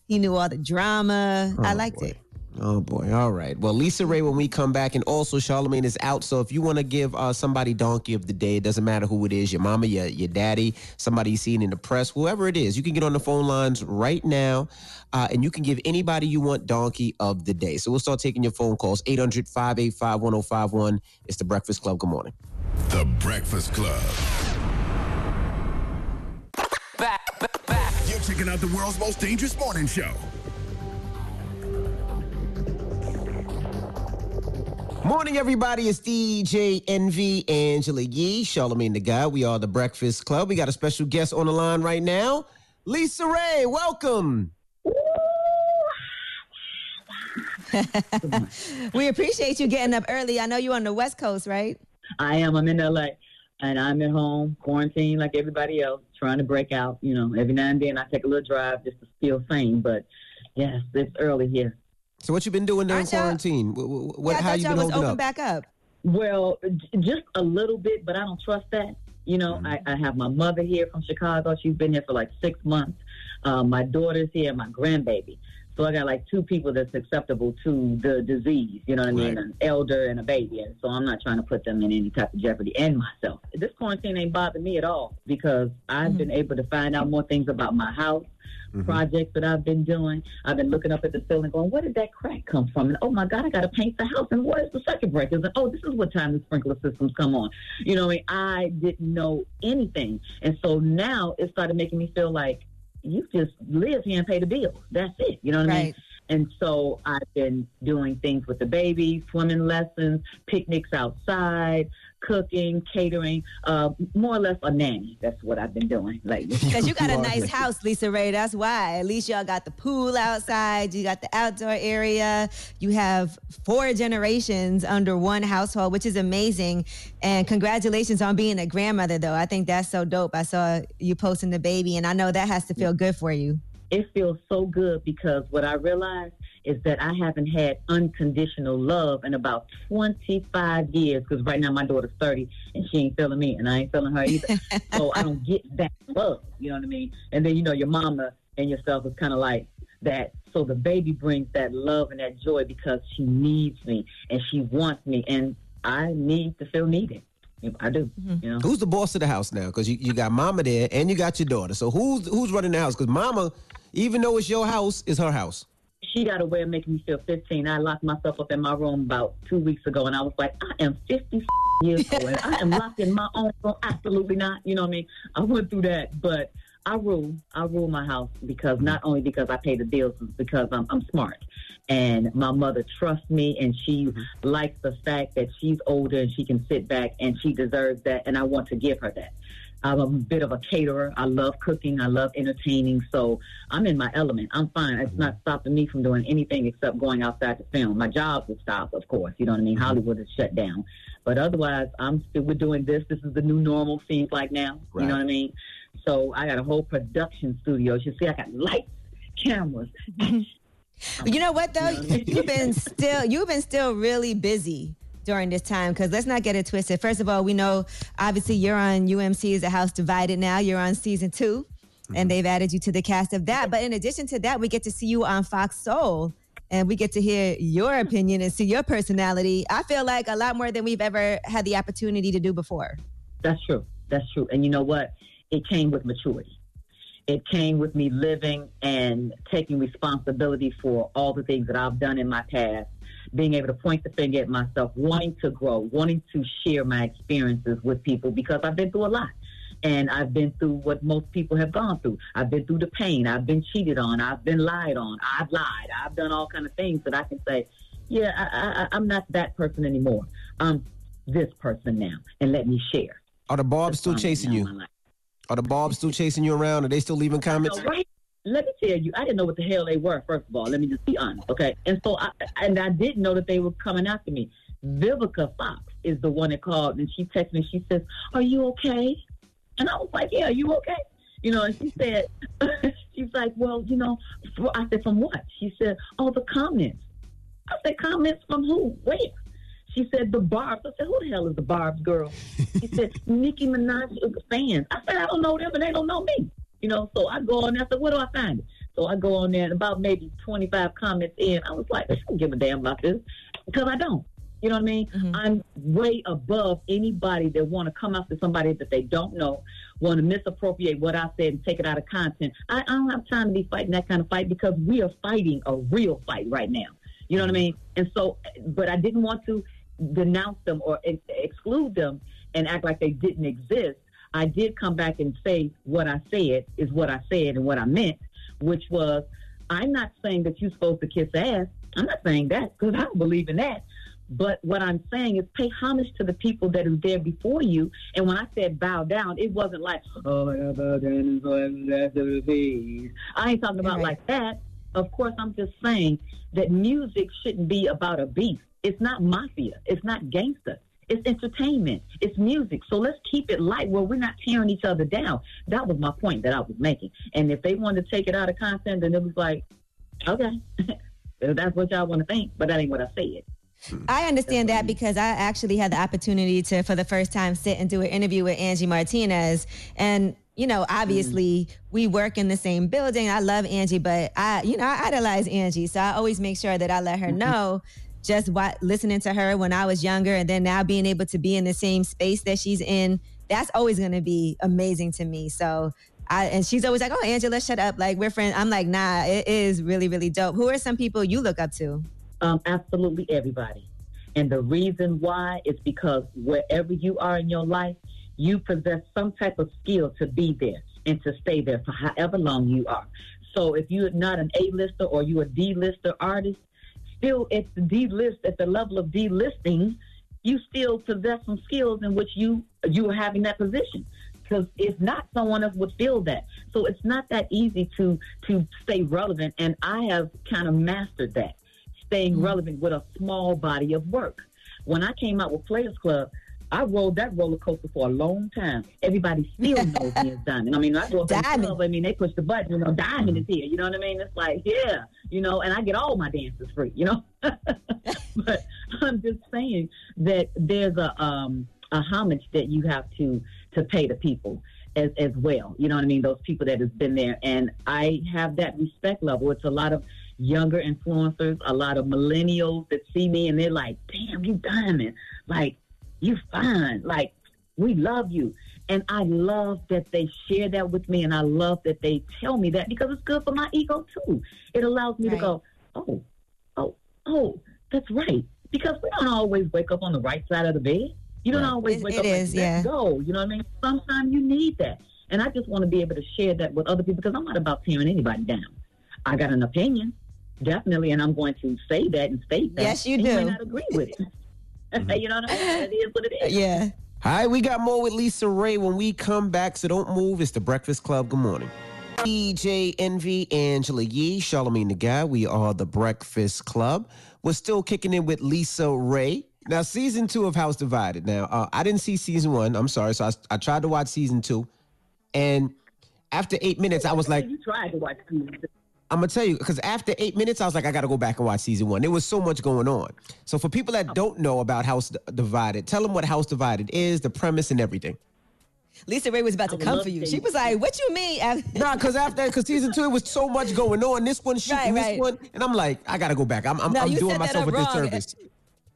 He knew all the drama. I oh, liked it. Oh boy! All right. Well, Lisa Raye, when we come back, and also Charlamagne is out. So if you want to give uh, somebody donkey of the day, it doesn't matter who it is, your mama, your your daddy, somebody you seen in the press, whoever it is, you can get on the phone lines right now, uh, and you can give anybody you want donkey of the day. So we'll start taking your phone calls 800-585-1051. It's the Breakfast Club. Good morning. The Breakfast Club. You're checking out the world's most dangerous morning show. Morning, everybody. It's DJ Envy Angela Yee, Charlamagne the Guy. We are the Breakfast Club. We got a special guest on the line right now, Lisa Raye. Welcome. we appreciate you getting up early. I know you're on the West Coast, right? I am. I'm in LA, and I'm at home, quarantined like everybody else, trying to break out. You know, every now and then I take a little drive just to feel sane. But yes, it's early here. So, what you been doing during quarantine? What, what, what- Yeah, how you been was holding open up? Back up. Well, just a little bit, but I don't trust that. You know, I, I have my mother here from Chicago. She's been here for like six months. Uh, my daughter's here, my grandbaby. So I got like two people that's acceptable to the disease. You know what I mean? Right. An elder and a baby. And so I'm not trying to put them in any type of jeopardy and myself. This quarantine ain't bothered me at all because I've mm-hmm. been able to find out more things about my house mm-hmm. projects that I've been doing. I've been looking up at the ceiling going, where did that crack come from? And oh my God, I got to paint the house. And where's the circuit breakers? And oh, this is what time the sprinkler systems come on. You know, what I mean, I didn't know anything. And so now it started making me feel like you just live here and pay the bills. That's it. You know what I mean? And so I've been doing things with the baby, swimming lessons, picnics outside, cooking, catering, uh, more or less a nanny. That's what I've been doing lately. Because you got a nice house, Lisa Raye. That's why. At least y'all got the pool outside. You got the outdoor area. You have four generations under one household, which is amazing. And congratulations on being a grandmother, though. I think that's so dope. I saw you posting the baby, and I know that has to feel good for you. it feels so good because what I realized is that I haven't had unconditional love in about 25 years. Because right now my daughter's 30 and she ain't feeling me and I ain't feeling her either. so I don't get that love. You know what I mean? And then you know your mama and yourself is kind of like that. So the baby brings that love and that joy because she needs me and she wants me and I need to feel needed. I do. Mm-hmm. You know. Who's the boss of the house now? Because you, you got mama there and you got your daughter. So who's who's running the house? Because mama, even though it's your house, is her house. She got away way of making me feel 15. I locked myself up in my room about two weeks ago, and I was like, I am 50 years old, and I am locked in my own room. Absolutely not. You know what I mean? I went through that, but I rule. I rule my house because not only because I pay the bills, because I'm, I'm smart. And my mother trusts me, and she mm-hmm. likes the fact that she's older and she can sit back, and she deserves that, and I want to give her that. I'm a bit of a caterer. I love cooking. I love entertaining. So I'm in my element. I'm fine. It's not stopping me from doing anything except going outside to film. My job will stop, of course. You know what I mean? Hollywood is shut down. But otherwise, I'm still, we're doing this. This is the new normal, seems like now. You know what I mean? So I got a whole production studio. You see, I got lights, cameras. You know what though? You've been still you've been still really busy during this time because let's not get it twisted. First of all, we know obviously you're on UMC as a house divided now. You're on season 2 and mm-hmm. they've added you to the cast of that. But in addition to that, we get to see you on Fox Soul and we get to hear your opinion and see your personality. I feel like a lot more than we've ever had the opportunity to do before. That's true. That's true. And you know what? It came with maturity. It came with me living and taking responsibility for all the things that I've done in my past, being able to point the finger at myself, wanting to grow, wanting to share my experiences with people because I've been through a lot. And I've been through what most people have gone through. I've been through the pain. I've been cheated on. I've been lied on. I've lied. I've done all kind of things that I can say, yeah, I, I, I'm not that person anymore. I'm this person now, and let me share. Are the Barbz still chasing you? Are the Barbz still chasing you around? Are they still leaving comments? No, right? Let me tell you, I didn't know what the hell they were. First of all, let me just be honest, okay? And so, I, and I didn't know that they were coming after me. Vivica Fox is the one that called, and she texted me. She says, "Are you okay?" And I was like, "Yeah, are you okay?" You know, and she said, "She's like, well, you know." I said, "From what?" She said, "Oh, the comments." I said, "Comments from who? Where?" She said, "The Barbz." I said, "Who the hell is the Barbz girl?" She said, "Nicki Minaj fans." I said, "I don't know them, and they don't know me." You know, so I go on there. I said, "Where do I find it?" So I go on there, and about maybe twenty five comments in, I was like, "I don't give a damn about this," because I don't. You know what I mean? Mm-hmm. I'm way above anybody that want to come after somebody that they don't know, want to misappropriate what I said and take it out of content. I, I don't have time to be fighting that kind of fight because we are fighting a real fight right now. You know what I mean? Mm-hmm. And so, but I didn't want to denounce them or ex- exclude them and act like they didn't exist. I did come back and say what I said is what I said and what I meant, which was I'm not saying that you're supposed to kiss ass. I'm not saying that because I don't believe in that. But what I'm saying is pay homage to the people that are there before you. And when I said bow down, it wasn't like, oh, I bow down and so I'm the. I ain't talking about like that. Of course, I'm just saying that music shouldn't be about a beef. It's not mafia. It's not gangster. It's entertainment. It's music. So let's keep it light where we're not tearing each other down. That was my point that I was making. And if they wanted to take it out of content, then it was like, okay, that's what y'all want to think, but that ain't what I said. I understand that because I actually had the opportunity to, for the first time, sit and do an interview with Angie Martinez. And, you know, obviously mm. we work in the same building. I love Angie, but I, you know, I idolize Angie. So I always make sure that I let her mm-hmm. know just what listening to her when I was younger and then now being able to be in the same space that she's in, that's always going to be amazing to me. So I, and she's always like, oh, Angela, shut up. Like, we're friends. I'm like, nah, it is really, really dope. Who are some people you look up to? Um, absolutely everybody. And the reason why is because wherever you are in your life, you possess some type of skill to be there and to stay there for however long you are. So if you're not an A-lister or you're a D-lister artist, still at the D-list, at the level of D-listing, you still possess some skills in which you you are having that position. Because if not, someone else would feel that. So it's not that easy to to stay relevant, and I have kind of mastered that, staying mm. relevant with a small body of work. When I came out with Players Club, I rode that roller coaster for a long time. Everybody still knows me as Diamond. I mean, I go up the club, I mean, they push the button, you know, Diamond is here. You know what I mean? It's like, yeah, you know, and I get all my dances free, you know. but I'm just saying that there's a um a homage that you have to to pay to people as as well. You know what I mean? Those people that have been there, and I have that respect level. It's a lot of younger influencers, a lot of millennials that see me and they're like, "Damn, you diamond! Like, you fine! Like, we love you." And I love that they share that with me, and I love that they tell me that because it's good for my ego too. It allows me to go, "Oh, oh, oh, that's right." Because we don't always wake up on the right side of the bed. You don't always It- wake it up is, like, yeah. go. You know what I mean? Sometimes you need that. And I just want to be able to share that with other people because I'm not about tearing anybody down. I got an opinion, definitely, and I'm going to say that and state that. Yes, you And You may not agree with it. you know what I mean? It is what it is. Yeah. All right, we got more with Lisa Raye when we come back, so don't move. It's the Breakfast Club. Good morning. DJ Envy, Angela Yee, Charlamagne the Guy. We are the Breakfast Club. We're still kicking in with Lisa Raye. Now, season two of House Divided. Now, uh, I didn't see season one. I'm sorry. So I, I tried to watch season two. And after eight minutes, I was like, You tried to watch season two. I'm gonna tell you because after eight minutes, I was like, I gotta go back and watch season one. There was so much going on. So for people that oh. don't know about House Divided, tell them what House Divided is, the premise, and everything. Lisa Raye was about to would come for you. to- She was like, "What you mean?" Nah, because after because season two, it was so much going on. This one shooting Right, this right. one, and I'm like, I gotta go back. I'm I'm, No, I'm doing myself a wrong. disservice.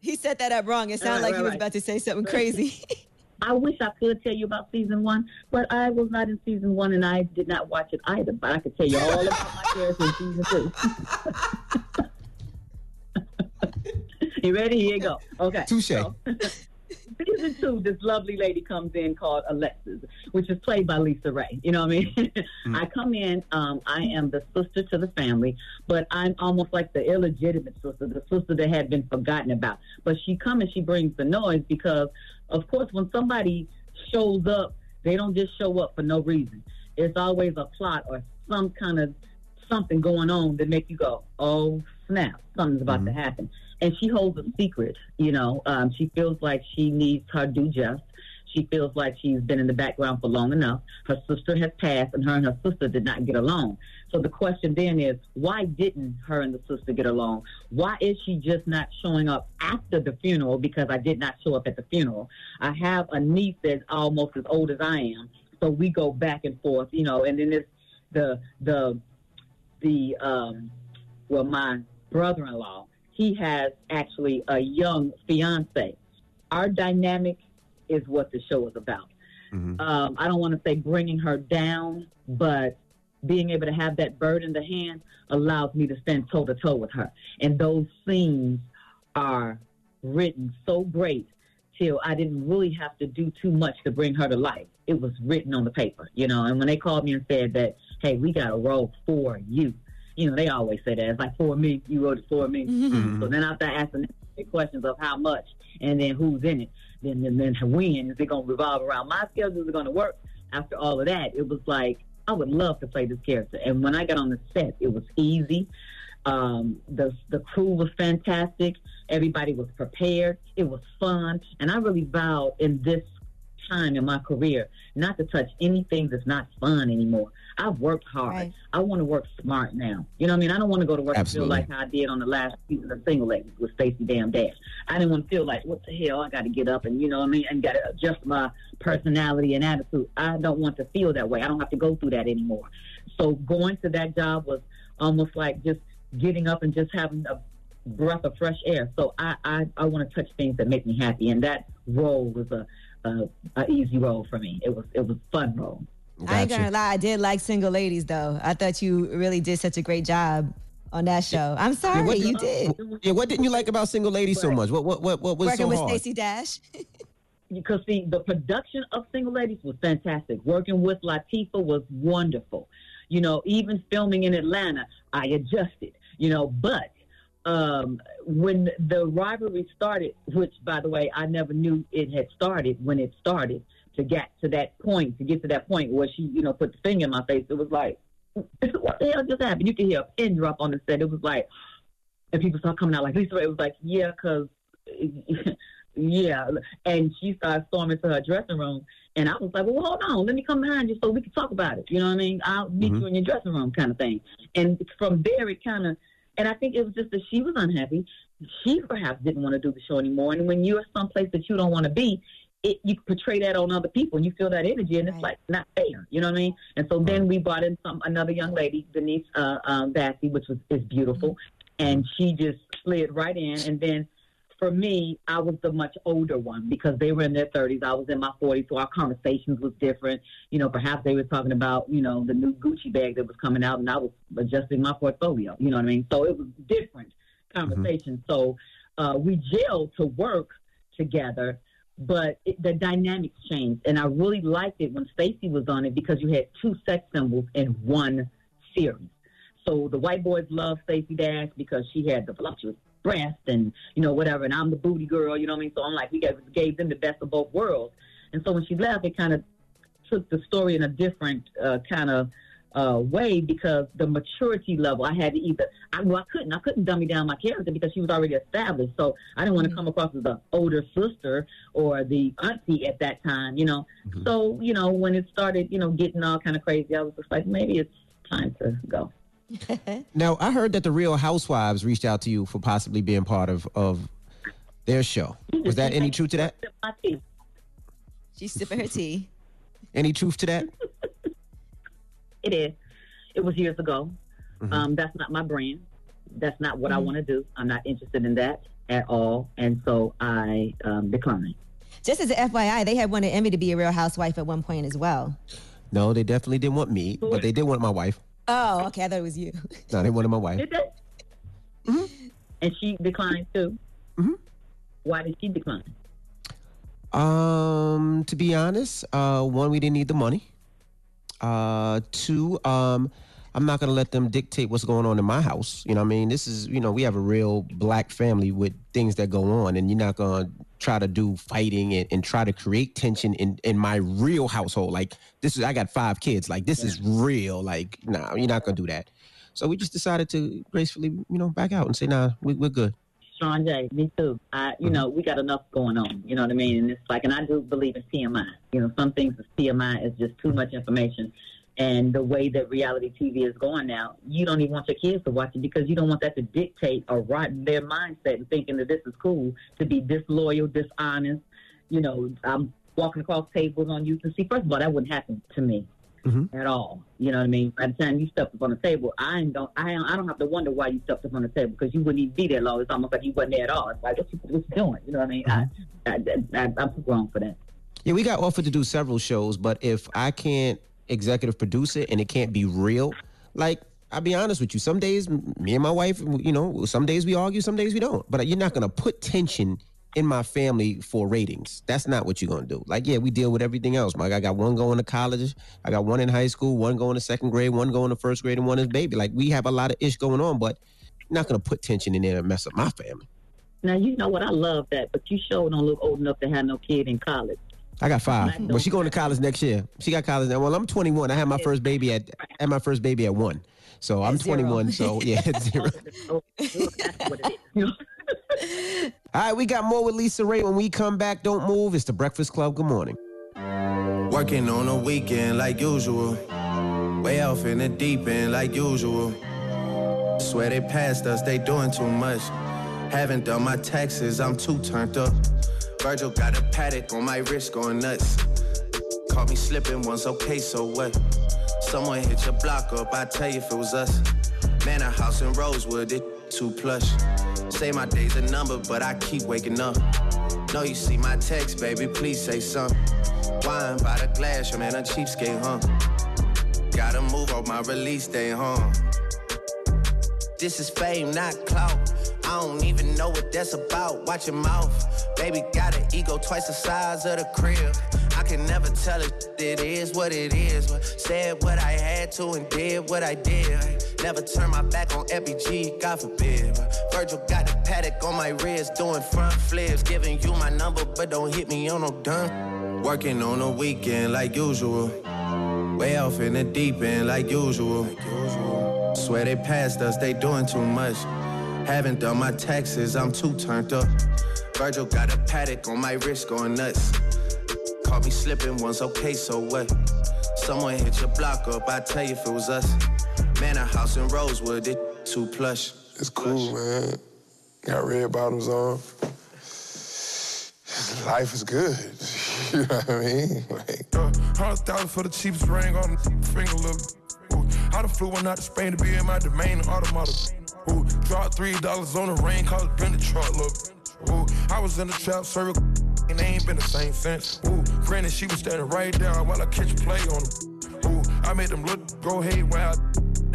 He set that up wrong. It sounded Right, like right, he was right. about to say something crazy. I wish I could tell you about season one, but I was not in season one and I did not watch it either. But I could tell you all about my character in season two. you ready? Here you go. Okay. Touche. So, season two, this lovely lady comes in called Alexis, which is played by Lisa Raye. You know what I mean? I come in, um, I am the sister to the family, but I'm almost like the illegitimate sister, the sister that had been forgotten about. But she comes and she brings the noise because, of course, when somebody shows up, they don't just show up for no reason. It's always a plot or some kind of something going on that make you go, oh snap, something's about to happen. And she holds a secret, you know. Um, she feels like she needs her due just. She feels like she's been in the background for long enough. Her sister has passed, and her and her sister did not get along. So the question then is, why didn't her and the sister get along? Why is she just not showing up after the funeral? Because I did not show up at the funeral. I have a niece that's almost as old as I am, so we go back and forth, you know. And then there's the the the um, well, my brother-in-law, he has actually a young fiance. Our dynamic is what the show is about. Um, I don't want to say bringing her down, but being able to have that bird in the hand allows me to stand toe to toe with her. And those scenes are written so great till I didn't really have to do too much to bring her to life. It was written on the paper, you know. And when they called me and said that, hey, we got a role for you, you know, they always say that. It's like for me, you wrote it for me. Mm-hmm. Mm-hmm. So then after asking the questions of how much and then who's in it, then then, then when is it going to revolve around my schedule? Is it going to work? After all of that, it was like I would love to play this character. And when I got on the set, it was easy. Um, the the crew was fantastic. Everybody was prepared. It was fun, and I really vowed in this time in my career not to touch anything that's not fun anymore. I've worked hard. I want to work smart now. You know what I mean? I don't want to go to work Absolutely. and feel like how I did on the last season of Single Ladies with Stacey Damn Dash. I didn't want to feel like, what the hell, I got to get up and, you know what I mean, and got to adjust my personality and attitude. I don't want to feel that way. I don't have to go through that anymore. So going to that job was almost like just getting up and just having a breath of fresh air. So I, I, I want to touch things that make me happy. And that role was a, a, a easy role for me. It was, it was a fun role. I ain't gonna lie, I did like single ladies though. I thought you really did such a great job on that show. I'm sorry, what, you did. Yeah, what didn't you like about Single Ladies so much? What what what what was Working so with hard? Stacey Dash. because see the production of single ladies was fantastic working with latifah was wonderful You know, even filming in Atlanta, I adjusted. You know, but um, when the rivalry started, which by the way, I never knew it had started when it started to get to that point, to get to that point where she, you know, put the finger in my face. It was like, what the hell just happened? You could hear a pin drop on the set. It was like, and people start coming out like Lisa. Raye. It was like, yeah, because, yeah. And she started storming to her dressing room, and I was like, well, hold on, let me come behind you so we can talk about it. You know what I mean? I'll meet you in your dressing room, kind of thing. And from there, it kind of, and I think it was just that she was unhappy. She perhaps didn't want to do the show anymore. And when you're someplace that you don't want to be, it, you portray that on other people and you feel that energy and it's like not fair. You know what I mean? And so then we brought in some another young lady, Denise uh, um, Vasi, which was is beautiful, and she just slid right in. And then for me, I was the much older one because they were in their 30s. I was in my 40s, so our conversations was different. You know, perhaps they were talking about you know the new Gucci bag that was coming out, and I was adjusting my portfolio. You know what I mean? So it was different conversations. So uh, we gelled to work together but it, the dynamics changed. And I really liked it when Stacey was on it because you had two sex symbols in one series. So the white boys loved Stacey Dash because she had the voluptuous breast and, you know, whatever. And I'm the booty girl, you know what I mean? So I'm like, we gave, gave them the best of both worlds. And so when she left, it kind of took the story in a different uh, kind of uh, way because the maturity level I had to either I, well I couldn't I couldn't dummy down my character because she was already established so I didn't want to come across as the older sister or the auntie at that time you know so you know when it started you know getting all kind of crazy I was just like maybe it's time to go Now, I heard that the Real Housewives reached out to you for possibly being part of of their show. Was that any truth to that? She's sipping her tea. Any truth to that? It is. It was years ago. Um, that's not my brand. That's not what I want to do. I'm not interested in that at all. And so I um, declined. Just as an FYI, they had wanted Envy to be a real housewife at one point as well. No, they definitely didn't want me, but they did want my wife. Oh, okay. I thought it was you. No, they wanted my wife. Did they? And she declined too. Why did she decline? Um, to be honest, uh, one, we didn't need the money. Uh, two, um, I'm not gonna let them dictate what's going on in my house. You know what I mean? This is, you know, we have a real black family with things that go on, and you're not gonna try to do fighting and, and try to create tension in in my real household. Like this is, I got five kids. Like this is real. Like, nah, you're not gonna do that. So we just decided to gracefully, you know, back out and say, nah, we, we're good. Sean J, me too. I, you mm-hmm. know, we got enough going on. You know what I mean? And it's like, and I do believe in TMI. You know, some things is TMI is just too much information. And the way that reality TV is going now, you don't even want your kids to watch it because you don't want that to dictate or rot their mindset and thinking that this is cool to be disloyal, dishonest. You know, I'm walking across tables on you to see. First of all, that wouldn't happen to me mm-hmm. at all. You know what I mean? By the time you stepped up on the table, I don't, I, I don't have to wonder why you stepped up on the table because you wouldn't even be there long. It's almost like you wasn't there at all. It's like, what you, what you doing? You know what I mean? Mm-hmm. I, I, I, I'm too grown for that. Yeah, we got offered to do several shows, but if I can't executive producer and it can't be real, like I'll be honest with you, some days me and my wife, you know, some days we argue, some days we don't. But you're not gonna put tension in my family for ratings. That's not what you're gonna do. Like, yeah, we deal with everything else. Mike, I got one going to college, I got one in high school, one going to second grade, one going to first grade, and one is baby. Like, we have a lot of ish going on, but not gonna put tension in there and mess up my family. Now you know what I love that, but you sure don't look old enough to have no kid in college. I got five, but she going to college next year. She got college now. Well, I'm 21. I had my first baby at I had my first baby at one, so I'm 21. So yeah, it's zero. All right, we got more with Lisa Raye. When we come back, don't move. It's the Breakfast Club. Good morning. Working on a weekend like usual. Way off in the deep end like usual. Swear they passed us, they doing too much. Haven't done my taxes, I'm too turned up. Virgil got a Patek on my wrist going nuts. Caught me slipping once, okay, so what? Someone hit your block up, I tell you if it was us. Man, a house in Rosewood, it too plush. Say my day's a number, but I keep waking up. Know you see my text, baby, please say something. Wine by the glass, your man a cheapskate, huh? Gotta move on my release day, huh? This is fame, not clout. I don't even know what that's about. Watch your mouth. Baby got an ego twice the size of the crib. I can never tell it, it is what it is. But said what I had to and did what I did. Never turn my back on FBG, God forbid. Virgil got the Patek on my wrist, doing front flips. Giving you my number, but don't hit me on no done. Working on a weekend like usual. Way off in the deep end like usual. Swear they passed us, they doing too much. Haven't done my taxes, I'm too turned up. Virgil got a Patek on my wrist, going nuts. Caught me slipping once, okay, so what? Someone hit your block up, I tell you if it was us. Man, a house in Rosewood, it too plush. It's cool, man. Got red bottoms on. Life is good. you know what I mean? Like, uh, Hundred thousand for the cheapest ring on the finger, look. Ooh, I done flew one out to Spain to be in my domain automata. Ooh, dropped three dollars on the rain, cause it been the truck, look. Ooh, I was in the trap, serving and they ain't been the same since. Ooh, granted, she was standing right there while I catch play on them. Ooh, I made them look, go hey wild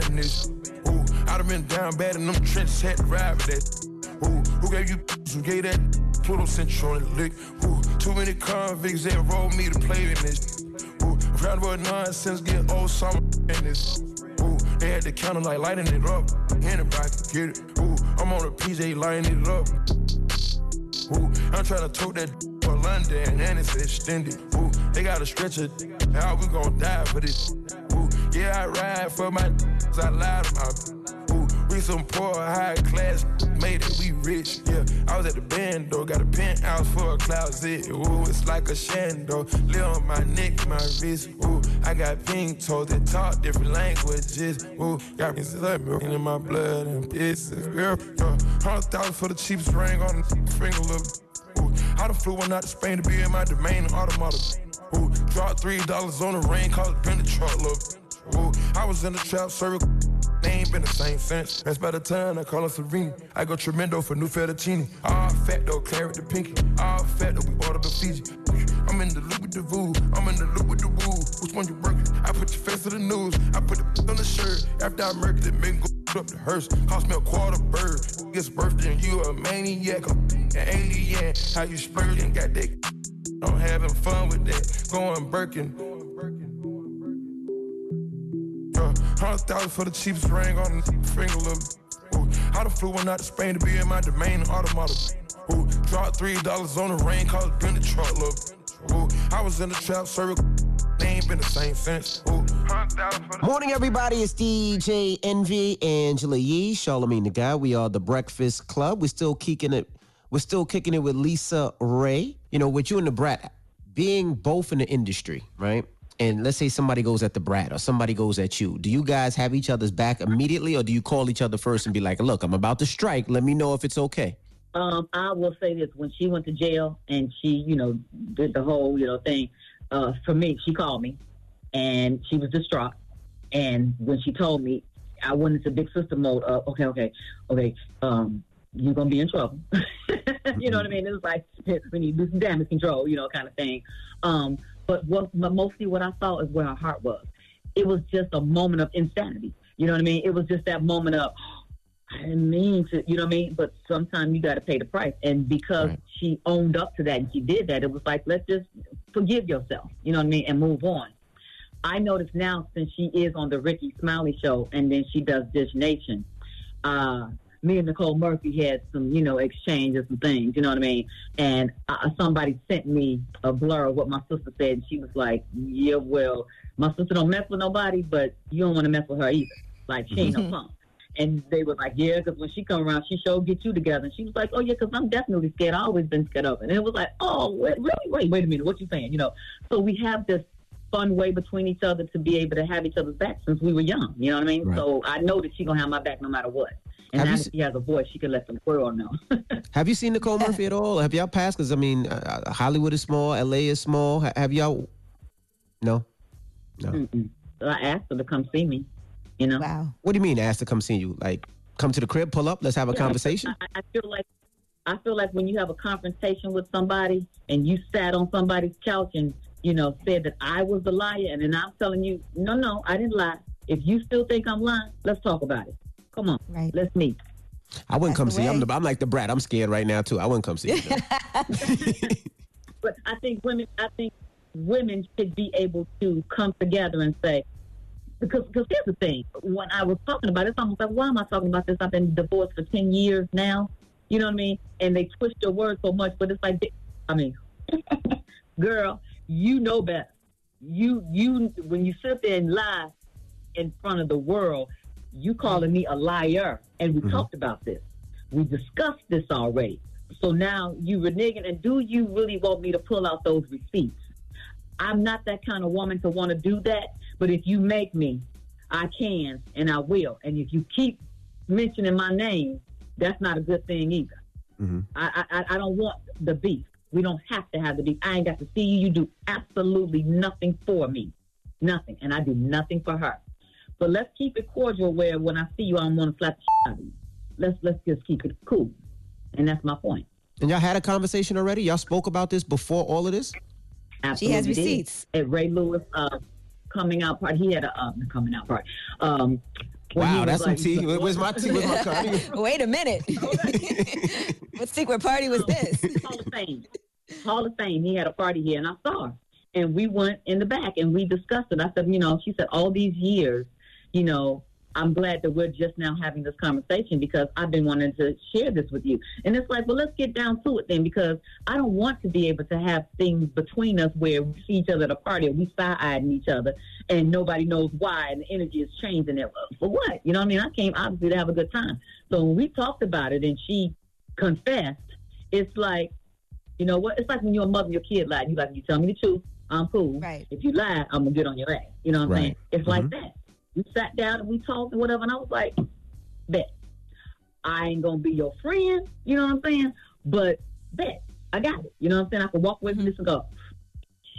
in this. Ooh, I done been down bad in them trenches, had to ride with that. Ooh, who gave you who gave that Pluto Central the lick? Ooh, too many convicts that rolled me to play in this. Ooh, round about nonsense, get old summer in this. They had the counter like lighting it up. Anybody can get it. Ooh, I'm on a PJ lighting it up. Ooh, I'm trying to tote that for London and it's extended. Ooh, they got a stretcher. How we gon' die for this? Ooh, yeah, I ride for my I lied my Ooh, we some poor high class, made it, we rich. Yeah, I was at the band though, got a penthouse for a closet. Ooh, it's like a shando. Live on my neck, my wrist. Ooh, I got pink toes that talk different languages. Ooh, got me milk in my blood and pieces. Girl, uh, hundred thousand for the cheapest ring on the finger, look. Ooh, I done flew one out to Spain to be in my domain automata. Ooh, dropped three dollars on the rain, called it been the truck, look. Ooh, I was in the trap, serving. They ain't been the same since. That's by the time I call her Serene. I go tremendo for new fettuccine. All fat though, claret the pinky. All fat though, we ordered the Fiji. I'm in the loop with the voo. I'm in the loop with the woo. Which one you working? I put your face to the news. I put the on the shirt. After I murdered it, make go up the hearse. Cost me a quarter bird. Gets birthday and you a maniac. An alien. How you splurging? Got that. I'm having fun with that. Going Birkin. Hundred thousand for the cheapest ring on the finger, look. Ooh, I done flew one out to Spain to be in my domain automata. Ooh, dropped three dollars on the rain, cause it been the truck, look. Ooh, I was in the trap, serving. They ain't been the same since. Morning, everybody. It's DJ Envy, Angela Yee, Charlamagne the Guy. We are the Breakfast Club. We're still kicking it. We're still kicking it with Lisa Raye. You know, with you and Da Brat, being both in the industry, right? And let's say somebody goes at Da Brat or somebody goes at you. Do you guys have each other's back immediately, or do you call each other first and be like, "Look, I'm about to strike. Let me know if it's okay." Um, I will say this: when she went to jail and she, you know, did the whole, you know, thing, uh, for me, she called me, and she was distraught. And when she told me, I went into big sister mode. Of, okay, okay, okay. Um, you're gonna be in trouble. you know what I mean? It was like we need to do some damage control, you know, kind of thing. Um, but what, but mostly what I saw is where her heart was. It was just a moment of insanity. You know what I mean? It was just that moment of I didn't mean to, you know what I mean? But sometimes you got to pay the price. And because Right. she owned up to that and she did that, it was like, let's just forgive yourself, you know what I mean, and move on. I notice now since she is on the Rickey Smiley show and then she does Dish Nation, uh, me and Nicole Murphy had some, you know, exchange of some things, you know what I mean? And uh, somebody sent me a blur of what my sister said. And she was like, yeah, well, my sister don't mess with nobody, but you don't want to mess with her either. Like, she ain't no punk. And they were like, yeah, because when she come around, she sure get you together. And she was like, oh, yeah, because I'm definitely scared. i always been scared of it. And it was like, oh, wait, really? Wait, wait a minute. What you saying? You know, so we have this fun way between each other to be able to have each other's back since we were young. You know what I mean? Right. So I know that she going to have my back no matter what. And Have now you that se- she has a voice, she can let the world know. Have you seen Nicole Murphy at all? Have y'all passed? Because I mean, uh, uh, Hollywood is small, LA is small. Ha- have y'all? No. No. Mm-mm. So I asked her to come see me. You know? Wow. What do you mean? Ask to come see you? Like, come to the crib, pull up, let's have a Yeah, conversation. I, I feel like I feel like when you have a confrontation with somebody and you sat on somebody's couch and you know said that I was the liar, and then I'm telling you, no, no, I didn't lie. If you still think I'm lying, let's talk about it. Come on, right? Let's meet. I wouldn't That's come see. I'm, the, I'm like the brat. I'm scared right now too. I wouldn't come see you. But I think women, I think women should be able to come together and say, because because here's the thing. When I was talking about it, it's almost like, why am I talking about this? I've been divorced for ten years now. You know what I mean? And they twist your words so much, but it's like, I mean, girl, you know better. You you when you sit there and lie in front of the world, you calling me a liar, and we Mhm. talked about this. We discussed this already. So now you reneging, and do you really want me to pull out those receipts? I'm not that kind of woman to want to do that. But if you make me, I can and I will. And if you keep mentioning my name, that's not a good thing either. Mm-hmm. I, I I don't want the beef. We don't have to have the beef. I ain't got to see you. You do absolutely nothing for me, nothing, and I do nothing for her. But let's keep it cordial. Where when I see you, I'm gonna slap the shit out of you. Let's let's just keep it cool, and that's my point. And y'all had a conversation already? Y'all spoke about this before all of this? Absolutely has receipts. At Ray Lewis uh, coming out party, he had a uh, coming out party. Um, Wow, was that's some like- tea. Where's my tea? Where's my card? Wait a minute. what secret party was this? Hall of Fame. Hall of Fame. He had a party here, and I saw her. And we went in the back and we discussed it. I said, you know, she said, all these years, you know, I'm glad that we're just now having this conversation because I've been wanting to share this with you. And it's like, well, let's get down to it then because I don't want to be able to have things between us where we see each other at a party or we side eyeing each other and nobody knows why and the energy is changing. It for what? You know what I mean? I came obviously to have a good time. So when we talked about it and she confessed, it's like, you know what? It's like when you're a mother and your kid lie. You like, you tell me the truth, I'm cool. Right. If you lie, I'm gonna get on your ass. You know what I'm saying? It's like Mhm. that. We sat down and we talked and whatever, and I was like, bet. I ain't gonna be your friend, you know what I'm saying? But bet, I got it. You know what I'm saying? I can walk away from this and go.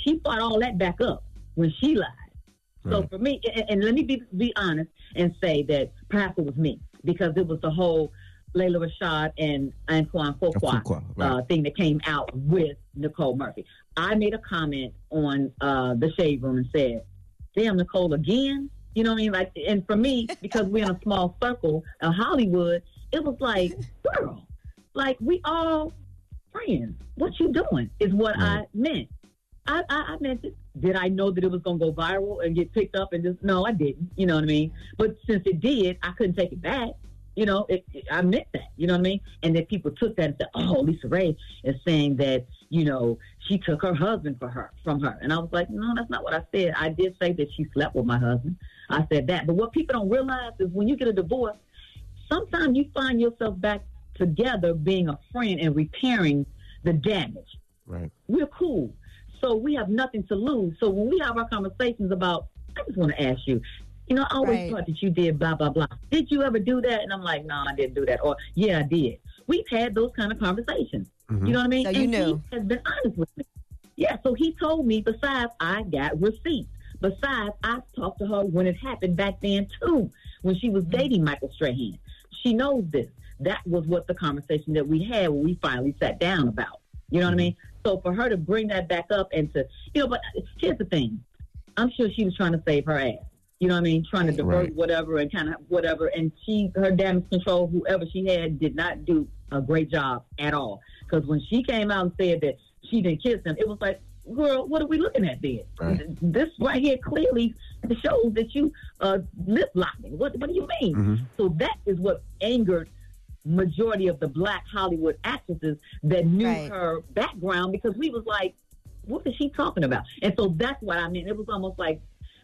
She fought all that back up when she lied. So for me, and, and let me be, be honest and say that perhaps it was me because it was the whole Lela Rochon and Antoine Fuqua Fuqua, right. uh, thing that came out with Nicole Murphy. I made a comment on uh, the shade room and said, "Damn, Nicole again." You know what I mean? Like, and for me, because we're in a small circle of Hollywood, it was like, girl, like we all friends. What you doing is what I meant. I, I, I meant it. Did I know that it was going to go viral and get picked up and just, no, I didn't. You know what I mean? But since it did, I couldn't take it back. You know, it, it- I meant that. You know what I mean? And then people took that and said, oh, Lisa Raye is saying that, you know, she took her husband for her, from her. And I was like, no, that's not what I said. I did say that she slept with my husband. I said that. But what people don't realize is when you get a divorce, sometimes you find yourself back together being a friend and repairing the damage Right. we're cool. So we have nothing to lose. So when we have our conversations about, I just want to ask you, you know, I always Right. thought that you did blah, blah, blah. Did you ever do that? And I'm like, no, I didn't do that. Or, yeah, I did. We've had those kind of conversations. Mhm. You know what I mean? So you and knew. he has been honest with me. Yeah, so he told me, besides, I got receipts. Besides, I talked to her when it happened back then, too, when she was dating Michael Strahan. She knows this. That was what the conversation that we had when we finally sat down about. You know what I mean? So for her to bring that back up and to, you know, but here's the thing. I'm sure she was trying to save her ass. You know what I mean? Trying to divert Right. whatever and kind of whatever. And she, her damage control, whoever she had, did not do a great job at all. Because when she came out and said that she didn't kiss him, it was like, girl, what are we looking at then? Right. This right here clearly shows that you uh, lip locking. What, what do you mean? Mhm. So that is what angered majority of the black Hollywood actresses that knew Right. her background because we was like, what is she talking about? And so that's what I mean. It was almost like,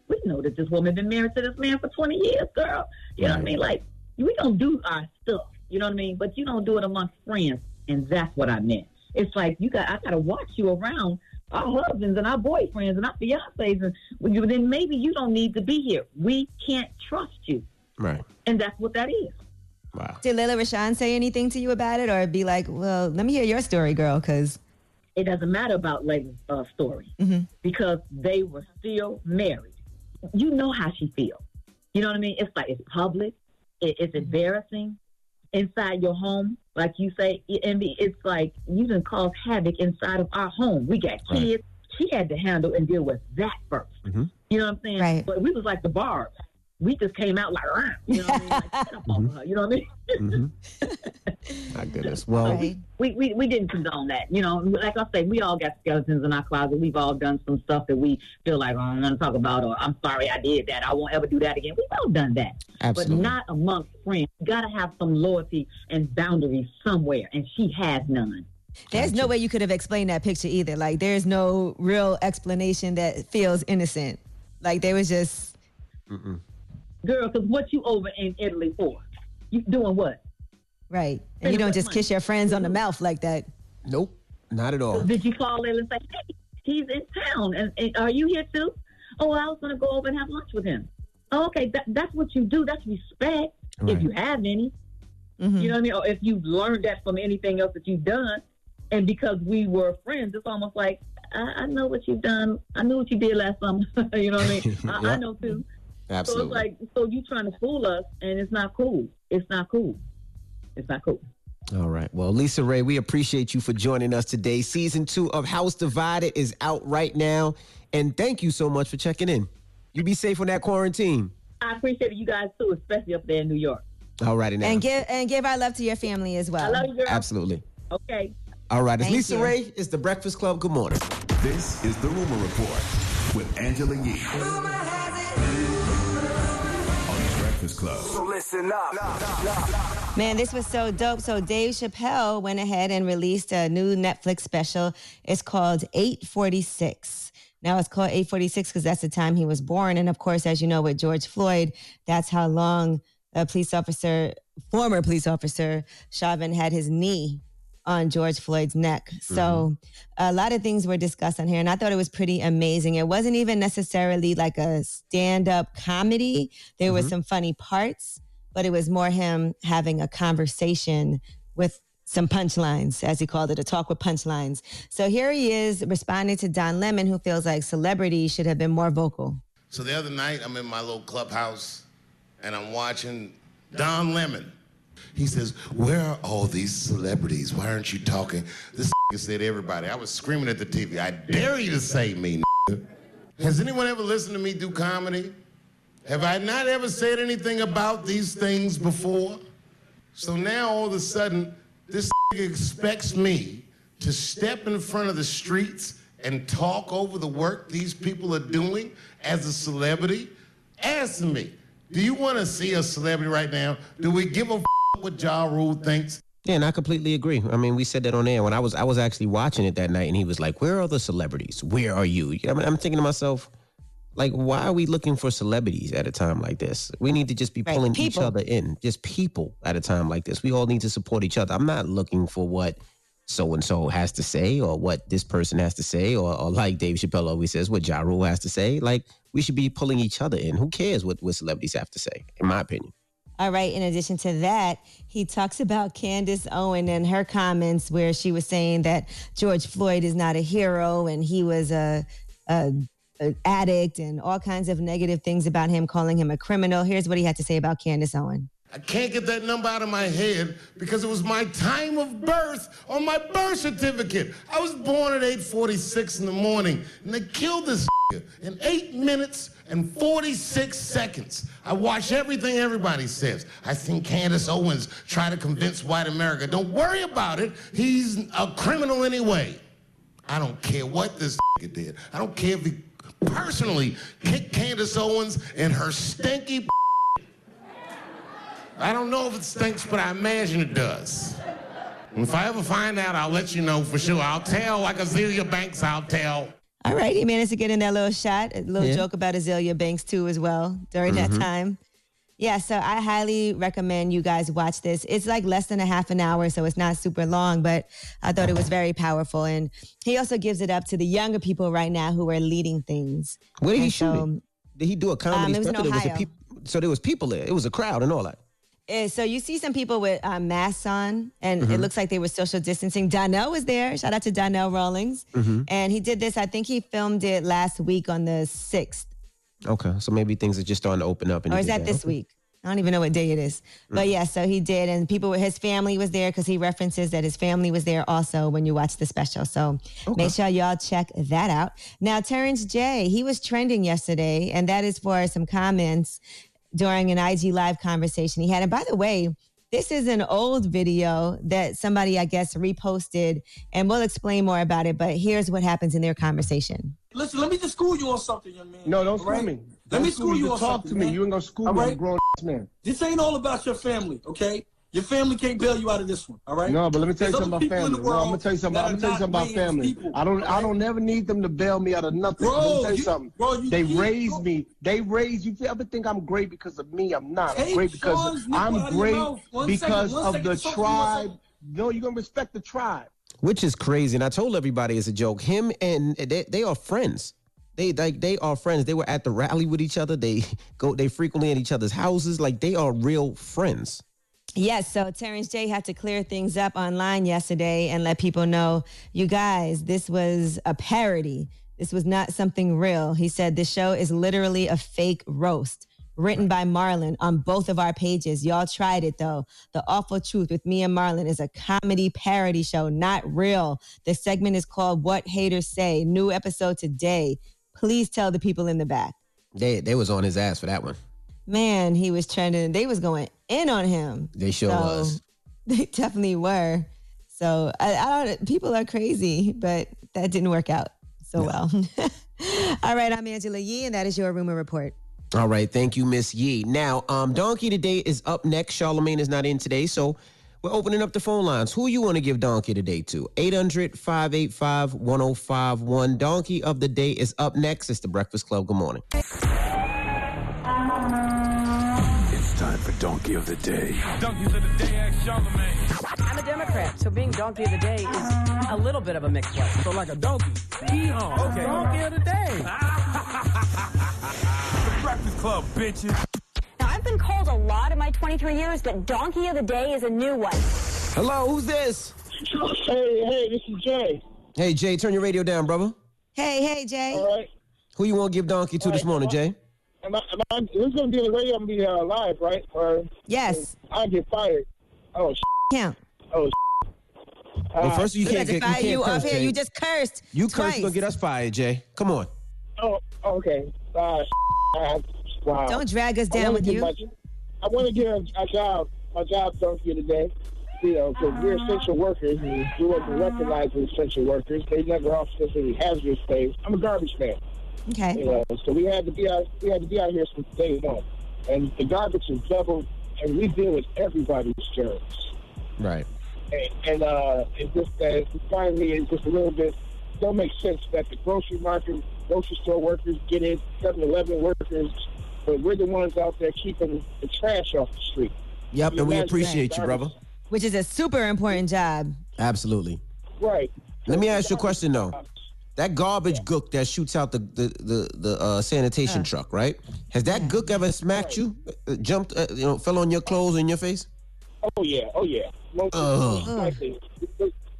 we know that this woman been married to this man for 20 years, girl. You know what I mean? Like, we don't do our stuff. You know what I mean? But you don't do it amongst friends. And that's what I meant. It's like, you got, I got to watch you around our husbands and our boyfriends and our fiancés. And when you, then maybe you don't need to be here. We can't trust you. Right. And that's what that is. Wow. Did Lela Rochon say anything to you about it, or be like, "Well, let me hear your story, girl"? Because it doesn't matter about Lela's uh, story Mhm. because they were still married. You know how she feels. You know what I mean? It's like it's public. It, it's embarrassing inside your home, like you say. And it's like you done cause havoc inside of our home. We got Right. kids. She had to handle and deal with that 1st Mhm. You know what I'm saying? Right. But we was like the Barbz. We just came out like, "Rah," you know what I mean? Like, "Get up mm-hmm. her," you know what I mean? Mm-hmm. My goodness. Well, we, we we didn't condone that. You know, like I say, we all got skeletons in our closet. We've all done some stuff that we feel like oh, I'm not want to talk about, or I'm sorry I did that. I won't ever do that again. We've all done that, Absolutely. but not amongst friends. You got to have some loyalty and boundaries somewhere, and she has none. There's no way you could have explained that picture either. Like, there's no real explanation that feels innocent. Like, there was just. Girl, because what you over in Italy for? You doing what? Right. And you don't just kiss your friends on the mm-hmm. mouth like that. Nope. Not at all. Did you call in and say, hey, he's in town, and, and are you here too? Oh, I was going to go over and have lunch with him. Oh, okay, that, that's what you do. That's respect, if you have any. Mm-hmm. You know what I mean? Or if you've learned that from anything else that you've done. And because we were friends, it's almost like, I, I know what you've done. I knew what you did last summer. you know what I mean? I, I know too. Absolutely. So it's like, so you trying to fool us, and it's not cool. It's not cool. It's not cool. All right. Well, Lisa Raye, we appreciate you for joining us today. Season two of House Divided is out right now. And thank you so much for checking in. You be safe on that quarantine. I appreciate you guys too, especially up there in New York. All righty now. And give and give our love to your family as well. I love you, girl. Absolutely. Okay. All right. It's Thank Lisa you. Raye. It's the Breakfast Club. Good morning. This is the Rumor Report with Angela Yee. On the Breakfast Club. So listen up. Man, this was so dope. So Dave Chappelle went ahead and released a new Netflix special. It's called 846. Now it's called 846 because that's the time he was born. And of course, as you know, with George Floyd, that's how long a police officer, former police officer, Chauvin had his knee on George Floyd's neck. So mm-hmm. a lot of things were discussed on here, and I thought it was pretty amazing. It wasn't even necessarily like a stand-up comedy. There were mm-hmm. some funny parts, but it was more him having a conversation with some punchlines, as he called it, a talk with punchlines. So here he is responding to Don Lemon, who feels like celebrities should have been more vocal. So the other night, I'm in my little clubhouse and I'm watching Don Lemon. He says, Where are all these celebrities? Why aren't you talking? This said everybody. I was screaming at the TV. I dare you to say me. Has anyone ever listened to me do comedy? Have I not ever said anything about these things before? So now all of a sudden, this expects me to step in front of the streets and talk over the work these people are doing as a celebrity? Answer me. Do you want to see a celebrity right now? Do we give a f- what Ja Rule thinks? Yeah, and I completely agree. I mean, we said that on air when I was I was actually watching it that night, and he was like, "Where are the celebrities? Where are you?" I mean, I'm thinking to myself, like, why are we looking for celebrities at a time like this? We need to just be pulling each other in, just people at a time like this. We all need to support each other. I'm not looking for what so and so has to say or what this person has to say or, or like Dave Chappelle always says, what Ja Rule has to say. Like, we should be pulling each other in. Who cares what, what celebrities have to say, in my opinion? All right. In addition to that, he talks about Candace Owen and her comments where she was saying that George Floyd is not a hero and he was a, a, addict and all kinds of negative things about him, calling him a criminal. Here's what he had to say about Candace Owen. I can't get that number out of my head because it was my time of birth on my birth certificate. I was born at 8:46 in the morning, and they killed this in eight minutes and 46 seconds. I watch everything everybody says. I seen Candace Owens try to convince white America. Don't worry about it. He's a criminal anyway. I don't care what this did. I don't care if he personally kicked Candace Owens and her stinky I don't know if it stinks, but I imagine it does. And if I ever find out, I'll let you know for sure. I'll tell, like Azealia Banks, I'll tell. All right. He managed to get in that little shot, a little Yeah. joke about Azealia Banks too, as well, during Mhm. that time. Yeah, so I highly recommend you guys watch this. It's like less than a half an hour, so it's not super long, but I thought it was very powerful. And he also gives it up to the younger people right now who are leading things. Where did he And shoot so, it? Did he do a comedy Um, it was in special? There Ohio. a peop- so there was people there. It was a crowd and all that. Eh, so you see some people with uh, masks on, and it Mhm. looks like they were social distancing. Donnell was there. Shout out to Donnell Rawlings. Mhm. And he did this, I think he filmed it last week on the 6th. Okay, so maybe things are just starting to open up. Or is did that this Okay. week? I don't even know what day it is. But yeah, so he did, and people with his family was there because he references that his family was there also when you watch the special. So make sure y'all check that out. Now, Terrence J, he was trending yesterday, and that is for some comments during an IG live conversation he had. And by the way, this is an old video that somebody, I guess, reposted, and we'll explain more about it. But here's what happens in their conversation. Listen, let me just school you on something, young man. No, don't all right? school me. Let Don't me school you on Just Talk something, to me. man. You ain't gonna school All me. I'm a grown man. This ain't all about your family, okay? Your family can't bail you out of this one, all right? No, but let me tell you There's something about people in the family. No, I'm gonna tell you something. I'm gonna tell you something about family. people, I don't. all I don't never need them to bail me out of nothing. Bro, let me tell you, you- something. bro, you- they you- raised me. They raised you. Ever think I'm great because of me? I'm not. I'm Take great because Sean's I'm of great mouth. Because second, of second. the Talk to me one tribe. No, you're gonna respect the tribe. which is crazy. And I told everybody it's a joke. Him and they, they are friends. They like they are friends. They were at the rally with each other. They go they frequently at each other's houses. Like they are real friends. Yes, so Terrence J had to clear things up online yesterday and let people know, you guys, this was a parody. This was not something real. He said the show is literally a fake roast written by Marlon on both of our pages. Y'all tried it though. The Awful Truth with me and Marlon is a comedy parody show, not real. The segment is called What Haters Say. New episode today. Please tell the people in the back. They they was on his ass for that one. Man, he was trending. They was going in on him. They sure So, was. They definitely were. So I, I don't. People are crazy, but that didn't work out so well. All right, I'm Angela Yee, and that is your rumor report. All right, thank you, Miss Yee. Now, um, Donkey today is up next. Charlamagne is not in today, so we're opening up the phone lines. Who you want to give Donkey today to? 800-585-1051. Donkey of the day is up next. It's the Breakfast Club. Good morning. Donkey of the Day. Donkeys of the day, ask Charlamagne. I'm a Democrat, so being donkey of the day is a little bit of a mixed one. So like a donkey. Yeehaw. Okay. Donkey of the day. the Breakfast Club, bitches. Now, I've been called a lot in my 23 years, but Donkey of the Day is a new one. Hello, who's this? Hey, hey, this is Jay. Hey, Jay, turn your radio down, brother. Hey, hey, Jay. All right. Who you want to give Donkey to All this right, morning, Jay? Am I, am I, this is going to be on the radio. I'm going to be uh, live, right? Or Yes. I get fired. Oh, Count. Oh, Well, first you We can't get you fire can't you curse, off here. Jay. You just cursed. You curse, twice. you gonna get us fired, Jay. Come on. Oh, okay. Uh, uh, wow. Don't drag us down with you. My, I want to get a, a job, a job done for you today. You know, because we're essential workers, and we wasn't recognized as essential workers. They never offered us any hazardous things. I'm a garbage man. Okay. You know, so we had to be out. We had to be out here since day one, and the garbage is doubled, and we deal with everybody's germs. Right. And, and uh, it just uh, finally it's just a little bit don't make sense that the grocery market, grocery store workers get it, 7-Eleven workers, but we're the ones out there keeping the trash off the street. Yep, and we appreciate you, brother. Which is a super important job. Absolutely. Right. Let me ask you a question though. That garbage gook that shoots out the the the, the uh, sanitation truck, right? Has that gook ever smacked you? Uh, jumped, uh, you know, fell on your clothes and your face? Oh yeah, oh yeah. Most Ugh. most.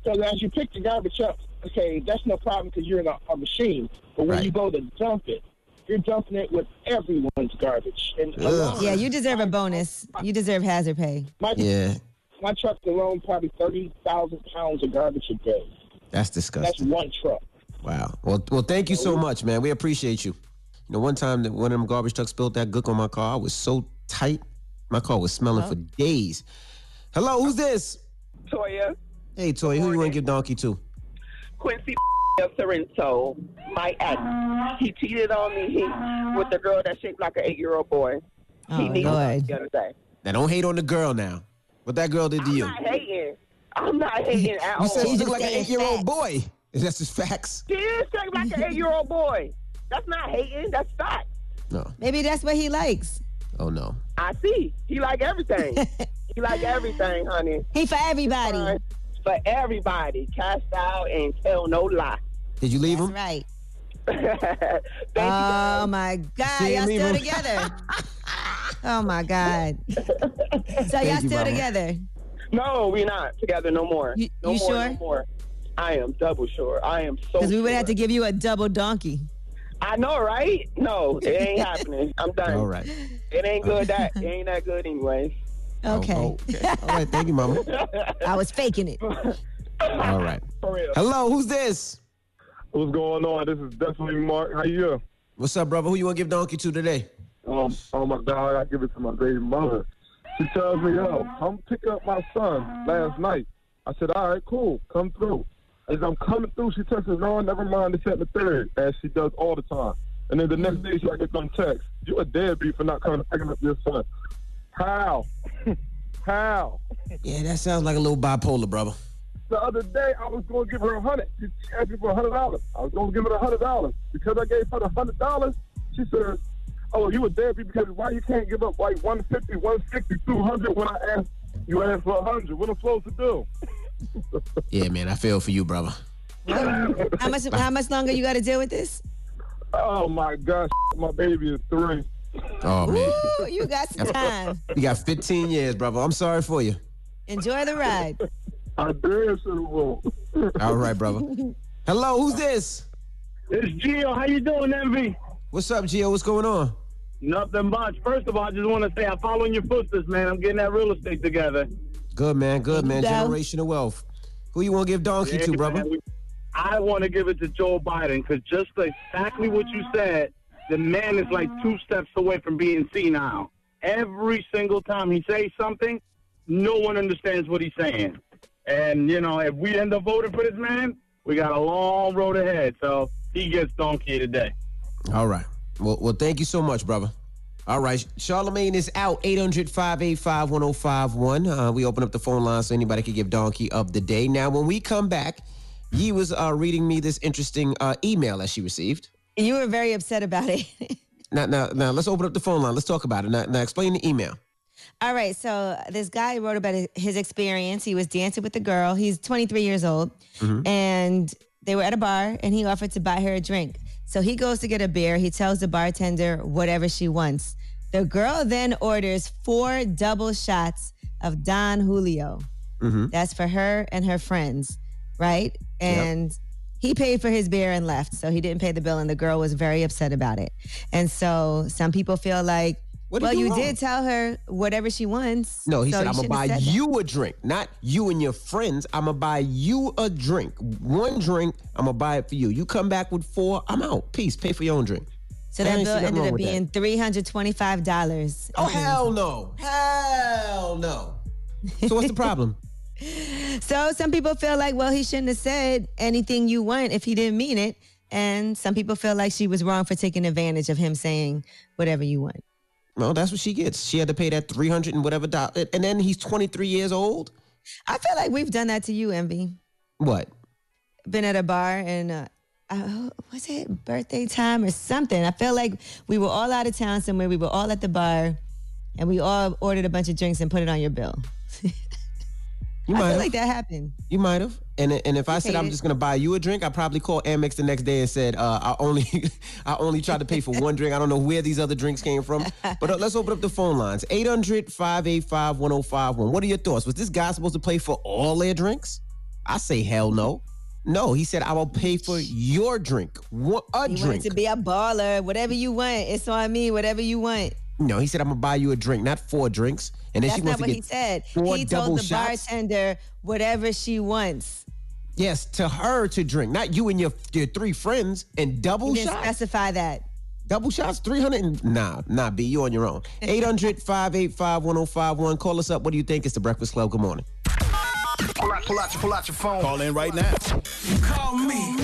So as you pick the garbage up, okay, that's no problem because you're in a, a machine. But when Right. you go to dump it, you're dumping it with everyone's garbage. And a Yeah, you deserve a bonus. You deserve hazard pay. my, Yeah, my truck alone probably thirty thousand pounds of garbage a day. that's disgusting. That's one truck. Wow. Well, well, thank you so much, man. We appreciate you. You know, one time that one of them garbage trucks spilled that gook on my car. I was so tight, my car was smelling for days. Hello, who's this? Toya, Hey, Toy, who you want to give donkey to? Quincy of Sorrento, my ex. He cheated on me he, with the girl that shaped like an eight-year-old boy. he Oh, needed Lord. the other day. Now, don't hate on the girl now. What that girl did to you? I'm not hating. I'm not hating at all. You said he looked like an eight-year-old boy. That's just facts. He is shaped like an eight-year-old boy. That's not hating. That's fact. No. Maybe that's what he likes. Oh no. I see. He like everything. he like everything, honey. He for everybody. Fine. For everybody. Cast out and tell no lie. Did you leave That's him? right. Thank oh, oh my God, See, y'all still him. together? oh my God. So y'all you, still mama. together? No, we're not together no more. You- no you more, sure? No more. I am double sure. I am so Because we would sure. have to give you a double donkey. I know, right? No, it ain't happening. I'm done. All right. It ain't good that it ain't that good anyways. Okay. Oh, okay. All right. Thank you, mama. I was faking it. All right. For real. Hello, who's this? What's going on? This is definitely Mark. How you? What's up, brother? Who you want to give donkey to today? Um, oh my God, I give it to my baby mother. She tells me, yo, come pick up my son last night. I said, all right, cool, come through. As I'm coming through, she texts me, no, never mind, it's at the third, as she does all the time. And then the next day, she I get them text, you a deadbeat for not coming picking up your son. How? How? Yeah, that sounds like a little bipolar, brother. The other day, I was going to give her a hundred. She asked me for a hundred dollars. I was going to give her a hundred dollars because I gave her the hundred dollars. She said, "Oh, you a deadbeat because why you can't give up like 150, 160, 200 when I asked you asked for a hundred? What am I supposed to do?" Yeah, man, I feel for you, brother. How much? How much longer you got to deal with this? Oh my gosh, my baby is three. Oh man, Ooh, you got some time. you got 15 years, brother. I'm sorry for you. Enjoy the ride. I did so All right, brother. Hello, who's this? It's Gio. How you doing, Envy? What's up, Gio? What's going on? Nothing much. First of all, I just want to say I'm following your footsteps, man. I'm getting that real estate together. Good man, good man. down? Generational wealth. Who you want to give donkey Yeah, to, brother? I want to give it to Joe Biden because just exactly what you said, the man is like two steps away from being senile. Every single time he says something, no one understands what he's saying. And, you know, if we end up voting for this man, we got a long road ahead. So he gets donkey today. All right. Well, well, thank you so much, brother. All right. Charlamagne is out. 800 585 1051. Uh, We open up the phone line so anybody can give donkey of the day. Now, when we come back, Yee was uh, reading me this interesting uh, email that she received. You were very upset about it. Now, now, now, let's open up the phone line. Let's talk about it. Now, now explain the email. All right, so this guy wrote about his experience. He was dancing with a girl. He's 23 years old, Mm-hmm. and they were at a bar, and he offered to buy her a drink. So he goes to get a beer. He tells the bartender whatever she wants. The girl then orders four double shots of Don Julio. Mm-hmm. That's for her and her friends, right? And he paid for his beer and left. So he didn't pay the bill, and the girl was very upset about it. And so some people feel like, What well, do you did tell her whatever she wants. No, he so said, I'm going to buy said that." you a drink, not you and your friends. I'm going to buy you a drink. One drink, I'm going to buy it for you. You come back with four, I'm out. Peace. Pay for your own drink. So that bill ended up being three hundred twenty-five dollars. Oh, hell no. Hell no. So what's the problem? So some people feel like, well, he shouldn't have said anything you want if he didn't mean it, and some people feel like she was wrong for taking advantage of him saying whatever you want. No, that's what she gets. She had to pay that 300 and whatever dollars. And then he's 23 years old. I feel like we've done that to you, Envy. What? Been at a bar and uh, uh, was it birthday time or something? I feel like we were all out of town somewhere. We were all at the bar, and we all ordered a bunch of drinks and put it on your bill. You I might feel have. like that happened. You might have. And and if I said I'm just gonna buy you a drink, I probably call Amex the next day and said uh, I only I only tried to pay for one drink. I don't know where these other drinks came from. But uh, let's open up the phone lines. 800-585-1051. What are your thoughts? Was this guy supposed to pay for all their drinks? I say hell no. No, he said I will pay for your drink. What a You drink. to be a baller, whatever you want. It's on me, whatever you want. no, he said I'm gonna buy you a drink, not four drinks. And then That's she not wants what to he get said. four He double told the shots. bartender whatever she wants. Yes, to her to drink, not you and your your three friends and double shots. specify that. Double shots, 300. and- Nah, nah, B, you on your own. 800 585 1051. Call us up. What do you think? It's the Breakfast Club. Good morning. Pull out, pull out, pull out your phone. Call in right now. Call me.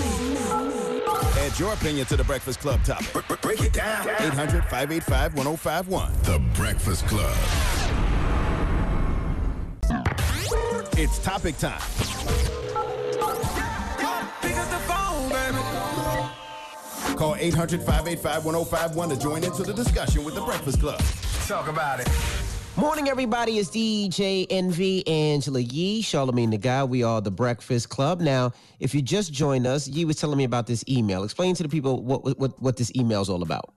Add your opinion to the Breakfast Club topic. Break it down. 800 585 1051. The Breakfast Club. It's topic time. Call 800 585 1051 to join into the discussion with the Breakfast Club. Talk about it. Morning, everybody. It's DJ Envy, Angela Yee, Charlamagne the Guy. We are the Breakfast Club. Now, if you just joined us, Yee was telling me about this email. Explain to the people what what, what this email is all about.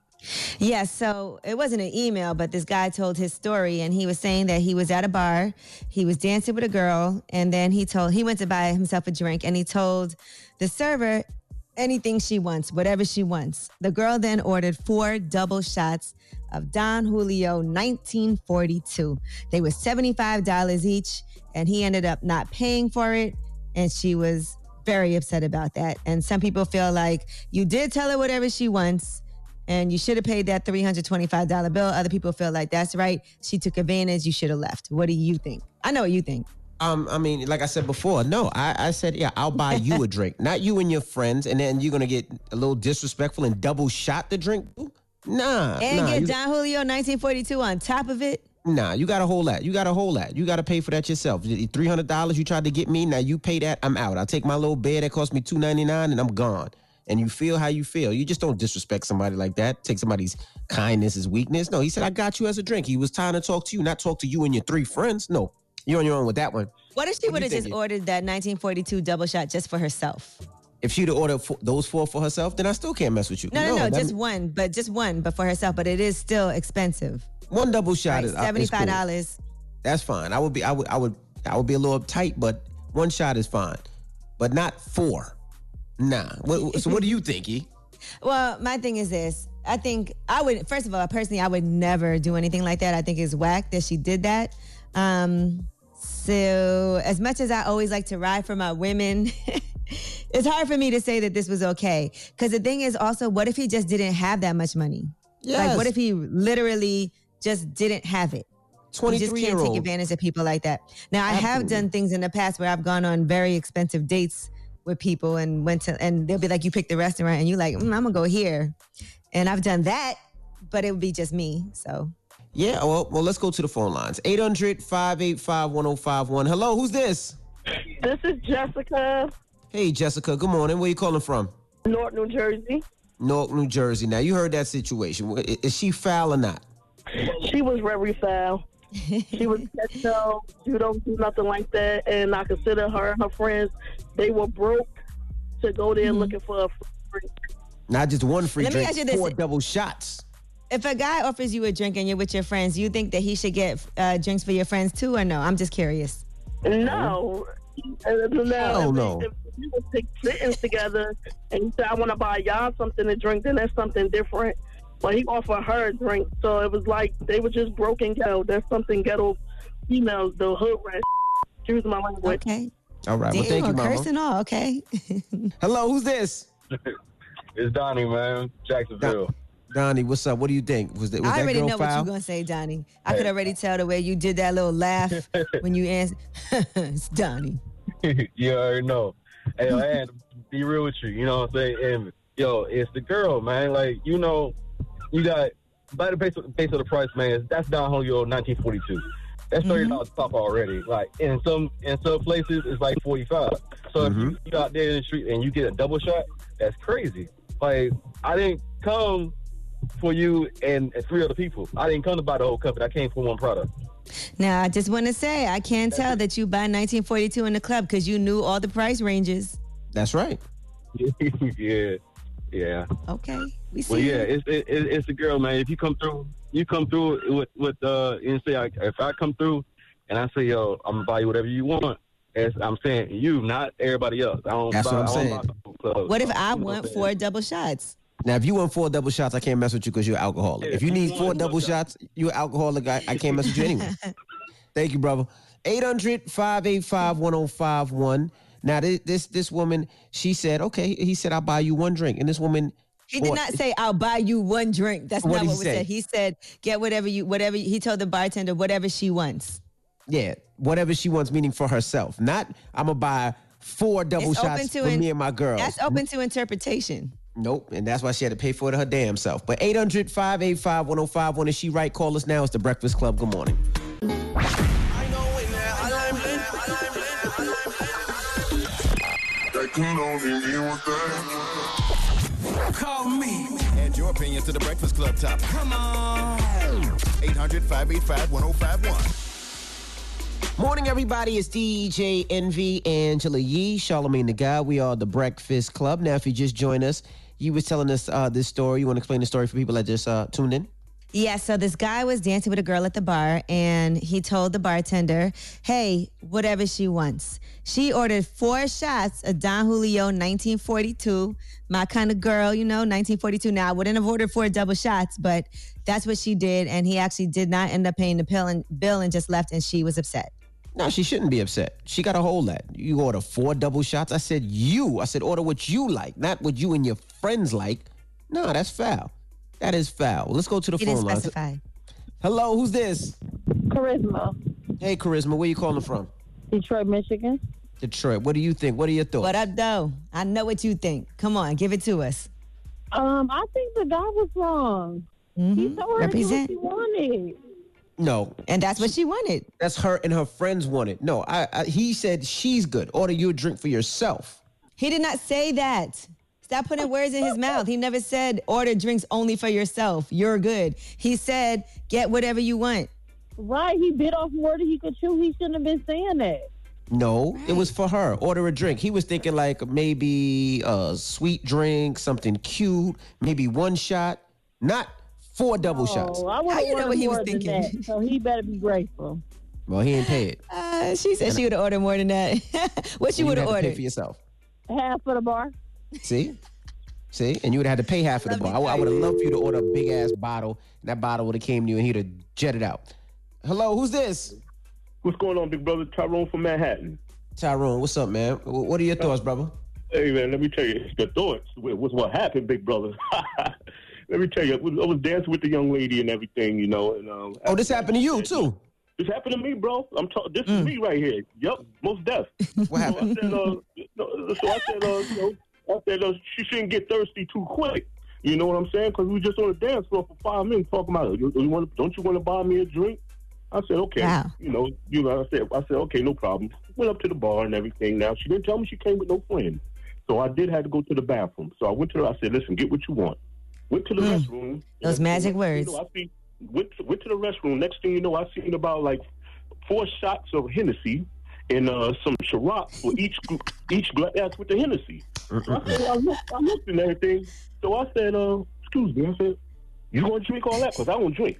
Yeah, so it wasn't an email, but this guy told his story and he was saying that he was at a bar, he was dancing with a girl, and then he told he went to buy himself a drink and he told the server anything she wants, whatever she wants. The girl then ordered four double shots of Don Julio 1942. They were $75 each and he ended up not paying for it and she was very upset about that. And some people feel like you did tell her whatever she wants and you should have paid that $325 bill. Other people feel like that's right. She took advantage. You should have left. What do you think? I know what you think. Um, I mean, like I said before, no, I, I said, yeah, I'll buy you a drink, not you and your friends, and then you're gonna get a little disrespectful and double shot the drink. Nah, And nah, get you, Don Julio 1942 on top of it. nah, you gotta hold that. You gotta hold that. You gotta pay for that yourself. Three hundred dollars you tried to get me, now you pay that. I'm out. I'll take my little bed that cost me two ninety nine, and I'm gone. And you feel how you feel. You just don't disrespect somebody like that. Take somebody's kindness as weakness. No, he said, I got you as a drink. He was trying to talk to you, not talk to you and your three friends. No, you're on your own with that one. What if she would have just ordered that 1942 double shot just for herself? If she'd have ordered fo- those four for herself, then I still can't mess with you. No, no, no, that- just one, but just one, but for herself. But it is still expensive. one double shot Right, is uh, is seventy-five cool. dollars. That's fine. I would be I would I would I would be a little uptight, but one shot is fine. But not four. Nah. So what do you think, E? Well, my thing is this. I think I would first of all, personally, I would never do anything like that. I think it's whack that she did that. Um, so as much as I always like to ride for my women, it's hard for me to say that this was okay. Because the thing is also, what if he just didn't have that much money? Like, what if he literally just didn't have it? 23 You just can't take advantage of people like that. Now, I have done things in the past where I've gone on very expensive dates with people and went to, and they'll be like, you pick the restaurant, and you're like, mm, I'm gonna go here, and I've done that, but it would be just me. So Yeah, well, well, let's go to the phone lines. 800-585-1051. Hello, who's this? This is Jessica, Hey, Jessica. Good morning. Where you calling from? North New Jersey. Newark, New Jersey. Now, you heard that situation. Is she foul or not? She was very foul. she was no, you don't do nothing like that. And I consider her and her friends, they were broke to go there mm-hmm. looking for a free Not just one free Let me drink, ask you this. four double shots. If a guy offers you a drink and you're with your friends, you think that he should get uh, drinks for your friends too, or no? I'm just curious. No. Uh, no, Hell if, no. If we were six together and he said, I want to buy y'all something to drink, then that's something different. But he offered her a drink. So it was like they were just broken ghetto. That's something ghetto females, the hood rat. Excuse my language. Okay. All right. Well, thank you, mama. cursing all. Okay. Hello, who's this? It's Donnie, man. Jacksonville. Donnie, what's up? What do you think? Was, that was I already girl know what you're gonna say, Donnie. I could already tell the way you did that little laugh when you answered. it's Donnie. you already know. Hey, I had to be real with you. You know what I'm saying? And yo, it's the girl, man. Like you know, you got by the base of, base of the price, man. That's Don Julio 1942. That's thirty dollars mm-hmm. top already. Like in some in some places, it's like 45. So if mm-hmm. you, you out there in the street and you get a double shot, that's crazy. Like I didn't come for you and, and three other people. I didn't come to buy the whole company. I came for one product. Now I just want to say I can't tell that you buy 1942 in the club because you knew all the price ranges. That's right. yeah, yeah. Okay, we see. Well, yeah, it's it, it, it's the girl, man. If you come through, you come through with with uh, and say I, if I come through and I say yo, I'm gonna buy you whatever you want. As I'm saying you, not everybody else. I don't. That's buy, what I'm I don't saying. buy the. What if I want four double shots? Now, if you want four double shots, I can't mess with you because you're an alcoholic. Yeah, if you need four four double shots, you're an alcoholic. I, I can't mess with you anyway. Thank you, brother. 800 585 1051. Now, this, this this woman, she said, okay, he said, I'll buy you one drink. And this woman, He did not say I'll buy you one drink. That's What not what he was say? said. He said get whatever you whatever he told the bartender whatever she wants. yeah, whatever she wants, meaning for herself. Not, I'm going to buy four double It's open shots to for an- me and my girl. That's open to interpretation. Nope. And that's why she had to pay for it her damn self. But 800 585 1051. Is she right? Call us now. It's the Breakfast Club. Good morning. Call me. Add your opinion to the Breakfast Club topic. Come on. 800 585 1051. Morning, everybody. It's DJ Envy, Angela Yee, Charlamagne the Guy. We are the Breakfast Club. Now, if you just joined us, you was telling us uh, this story. You want to explain the story for people that just uh, tuned in? Yeah, so this guy was dancing with a girl at the bar and he told the bartender, hey, whatever she wants. She ordered four shots of Don Julio 1942, my kind of girl, you know, 1942. Now, I wouldn't have ordered four double shots, but that's what she did. And he actually did not end up paying the pill and, bill and just left and she was upset. No, she shouldn't be upset. She got a hold that. You order four double shots. I said you. I said order what you like, not what you and your friends like. No, that's foul. That is foul. Let's go to the He phone line. specify. Hello, who's this? Charisma. Hey, Charisma, where you calling from? Detroit, Michigan. Detroit. What do you think? What are your thoughts? What up, though? I know what you think. Come on, give it to us. Um, I think the guy was wrong. He told her to what Represent. she wanted. No, and that's what she wanted. That's her and her friends wanted. No, I, I he said she's good. Order you a drink for yourself. He did not say that. Stop putting words in his mouth. He never said order drinks only for yourself. You're good. He said get whatever you want. Right, he bit off more than he could chew. He shouldn't have been saying that. No, it was for her. Order a drink. He was thinking like maybe a sweet drink, something cute, maybe one shot, not four double shots. Oh, I How you know what he was thinking? that, so he better be grateful. Well, he ain't pay it. Uh, she said she would have ordered more than that. what you You would have pay ordered? for yourself. Half for the bar. See? See? And you would have had to pay half of the bar. I, would have loved for you to order a big ass bottle, and that bottle would have came to you and he'd have jetted out. Hello, who's this? What's going on, big brother? Tyrone from Manhattan. Tyrone, what's up, man? What are your thoughts, brother? Hey man, let me tell you, the thoughts was what happened, big brother. let me tell you, I was, dancing with the young lady and everything, you know. And um, Oh, this happened to you too. This happened to me, bro. I'm talking. This is me right here. Yep, most deaf. What happened? So I said, uh, no, so I said, uh, you know, I said she shouldn't get thirsty too quick. You know what I'm saying? Because we were just on the dance floor for five minutes talking about, you, you want, don't you want to buy me a drink? I said, okay. Wow. You know, you know, I said, I said, okay, no problem. Went up to the bar and everything. Now she didn't tell me she came with no friend, so I did have to go to the bathroom. So I went to her. I said, listen, get what you want. Went to the restroom. Those magic words. You know, I see, went to, went to the restroom. Next thing you know, I seen about like four shots of Hennessy and uh, some Ciroc for each each glass with the Hennessy. I, said, I, looked, I looked and everything. So I said, uh, "Excuse me." I said, "You going to drink all that? Because I don't drink."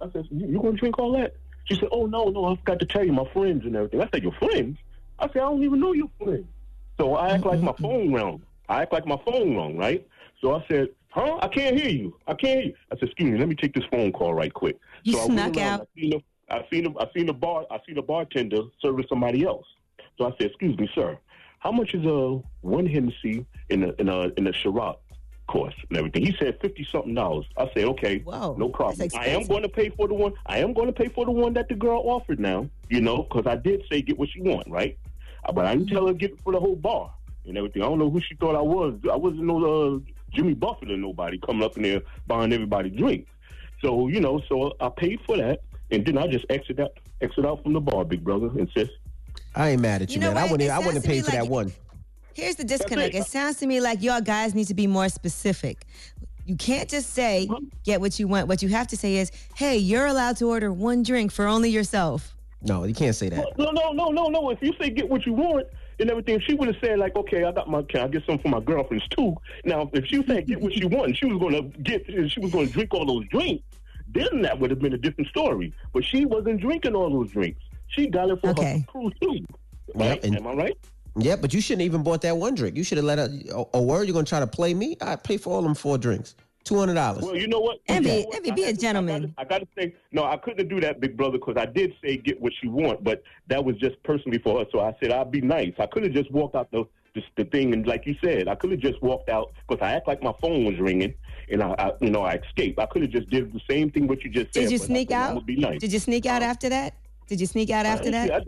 I said, "You, you going to drink all that?" She said, "Oh no, no, I forgot to tell you, my friends and everything." I said, "Your friends?" I said, "I don't even know your friends." So I act like my phone wrong. I act like my phone wrong, right? So I said, "Huh? I can't hear you. I can't hear you." I said, "Excuse me, let me take this phone call right quick." You so snuck around, out. I seen, the, I seen the, I seen the bar. I seen the bartender serving somebody else. So I said, "Excuse me, sir, how much is a one Hennessy in a in a in a Ciroc course and everything?" He said fifty something dollars. I said, "Okay, Whoa, no problem. I am going to pay for the one. I am going to pay for the one that the girl offered now. You know, because I did say get what she want, right? Uh, But I didn't tell her get it for the whole bar and everything. I don't know who she thought I was. I wasn't no uh, Jimmy Buffett or nobody coming up in there buying everybody drinks. So you know, so I paid for that, and then I just exit out, exit out from the bar, big brother, and said, I ain't mad at you, You know man. I wouldn't. It I wouldn't have sounds to me paid for that one. Here's the disconnect. it. It sounds to me like y'all guys need to be more specific. You can't just say get what you want. What you have to say is, hey, you're allowed to order one drink for only yourself. No, you can't say that. No, no, no, no, no. If you say get what you want and everything, she would have said like, okay, I got my, can I get some for my girlfriends too? Now, if she said get what she want, and she was going to get, she was going to drink all those drinks, then that would have been a different story. But she wasn't drinking all those drinks. She got it for Okay. her crew too. Right? and- Am I right? Yeah, but you shouldn't even bought that one drink. You should have let her. A, a word, you're gonna try to play me? I pay for all them four drinks. Two hundred dollars. Well, you know what? Envy, You know what? Envy, be a gentleman. I got to say, no, I couldn't do that, big brother, because I did say get what you want, but that was just personally for her. So I said I'd be nice. I could have just walked out the just the thing, and like you said, I could have just walked out because I act like my phone was ringing, and I, I you know, I escaped. I could have just did the same thing what you just said. Did you sneak out? gonna be nice. Did you sneak out after that? Did you sneak out after that? I-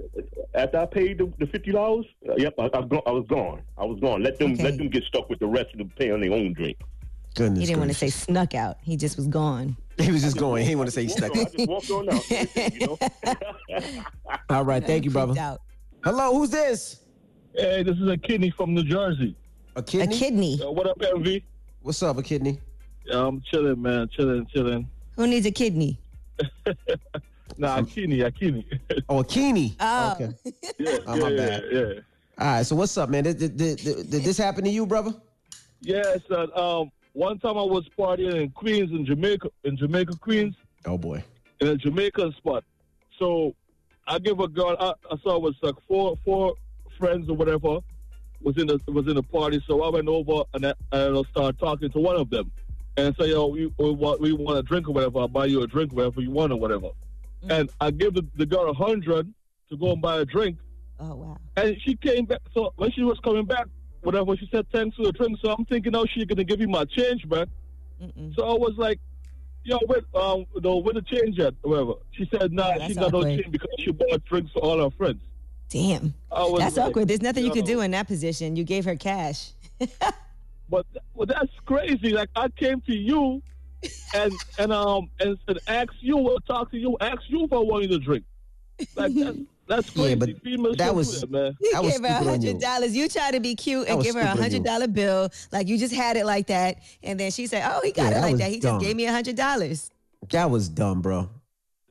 after I paid the, the fifty dollars, uh, yep, I, I, I was gone. I was gone. Let them Okay. let them get stuck with the rest of the pay on their own drink. Goodness. He didn't want to say snuck out. He just was gone. He was just going. He didn't want to say he Walked stuck. on, I just walked on out. You know? All right, thank you, brother. Out. Hello, who's this? Hey, this is a kidney from New Jersey. A kidney? A kidney? kidney. Uh, what up, Envy? What's up, a kidney? Yeah, I'm chilling, man. Chilling, chilling. Who needs a kidney? Nah, a kidney, a kidney. Oh, a kidney. Oh. Okay. yeah, Oh, my yeah, bad. Yeah, yeah. All right. So what's up, man? Did, did, did, did this happen to you, brother? Yes. son. Um, one time I was partying in Queens, in Jamaica, in Jamaica, Queens, Oh boy. in a Jamaican spot. So I give a girl. I, I saw it was like four four friends or whatever was in the was in the party. So I went over and I, and I started talking to one of them, and say, "Yo, we, we want we want a drink or whatever. I'll buy you a drink, whatever you want or whatever." And I give the, the girl a hundred to go and buy a drink, Oh wow. and she came back. So when she was coming back, whatever she said, thanks for the drink. So I'm thinking, oh, she's gonna give me my change back. So I was like, yo, with um, no, with the change yet, whatever. She said, nah, Oh, she got no change because she bought drinks for all her friends. Damn. That's like, awkward. There's nothing you could do in that position. You gave her cash. But well, that's crazy. Like I came to you and and um and, and asked you or talk to you, ask you if I wanted to drink. Like that's that's crazy. Yeah, but Females that was- that, man. You That was gave her a stupid on you. hundred dollars. You tried to be cute and give her a stupid on you. hundred dollar bill, like you just had it like that, and then she said, "Oh, he got Yeah, it that like that. He dumb. just gave me a hundred dollars." That was dumb, bro.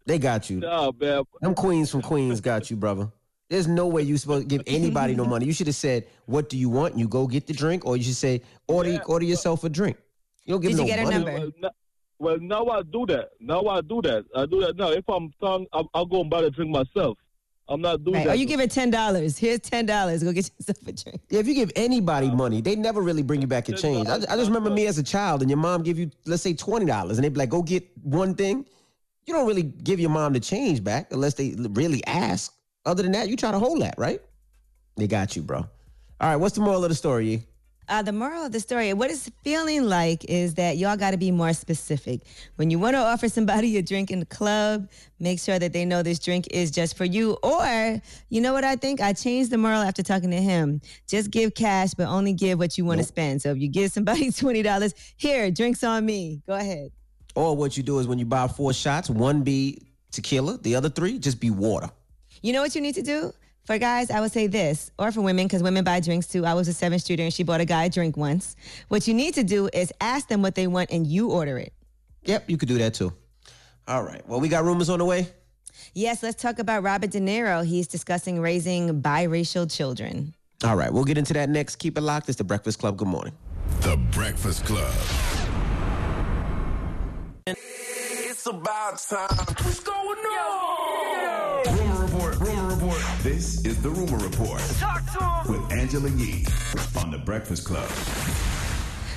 They got you. Nah, man. Them queens from Queens got you, brother. There's no way you supposed to give anybody no money. You should have said, "What do you want?" You go get the drink, or you should say, "Order, order yourself a drink." You don't give Did no you get her number? Well, now I do that. Now I do that. I do that now. If I'm tongue, I'll, I'll go and buy the drink myself. I'm not doing Right. that. Or you give her ten dollars. Here's ten dollars. Go get yourself a drink. Yeah, if you give anybody money, they never really bring you back your change. I, I just remember me as a child, and your mom give you, let's say, twenty dollars, and they'd be like, "Go get one thing." You don't really give your mom the change back unless they really ask. Other than that, you try to hold that, right? They got you, bro. All right, what's the moral of the story? Uh, the moral of the story, what it's feeling like is that y'all got to be more specific. When you want to offer somebody a drink in the club, make sure that they know this drink is just for you. Or, you know what I think? I changed the moral after talking to him. Just give cash, but only give what you want to spend. So if you give somebody $20, here, drinks on me. Go ahead. Or what you do is when you buy four shots, one be tequila, the other three just be water. You know what you need to do? For guys, I would say this, or for women, because women buy drinks too. I was a seventh shooter and she bought a guy a drink once. What you need to do is ask them what they want and you order it. Yep, you could do that too. All right. Well, we got rumors on the way. Yes, let's talk about Robert De Niro. He's discussing raising biracial children. All right, we'll get into that next. Keep it locked. It's the Breakfast Club. Good morning. The Breakfast Club. It's about time. What's going on? This is the Rumor Report Talk to him. with Angela Yee on the Breakfast Club.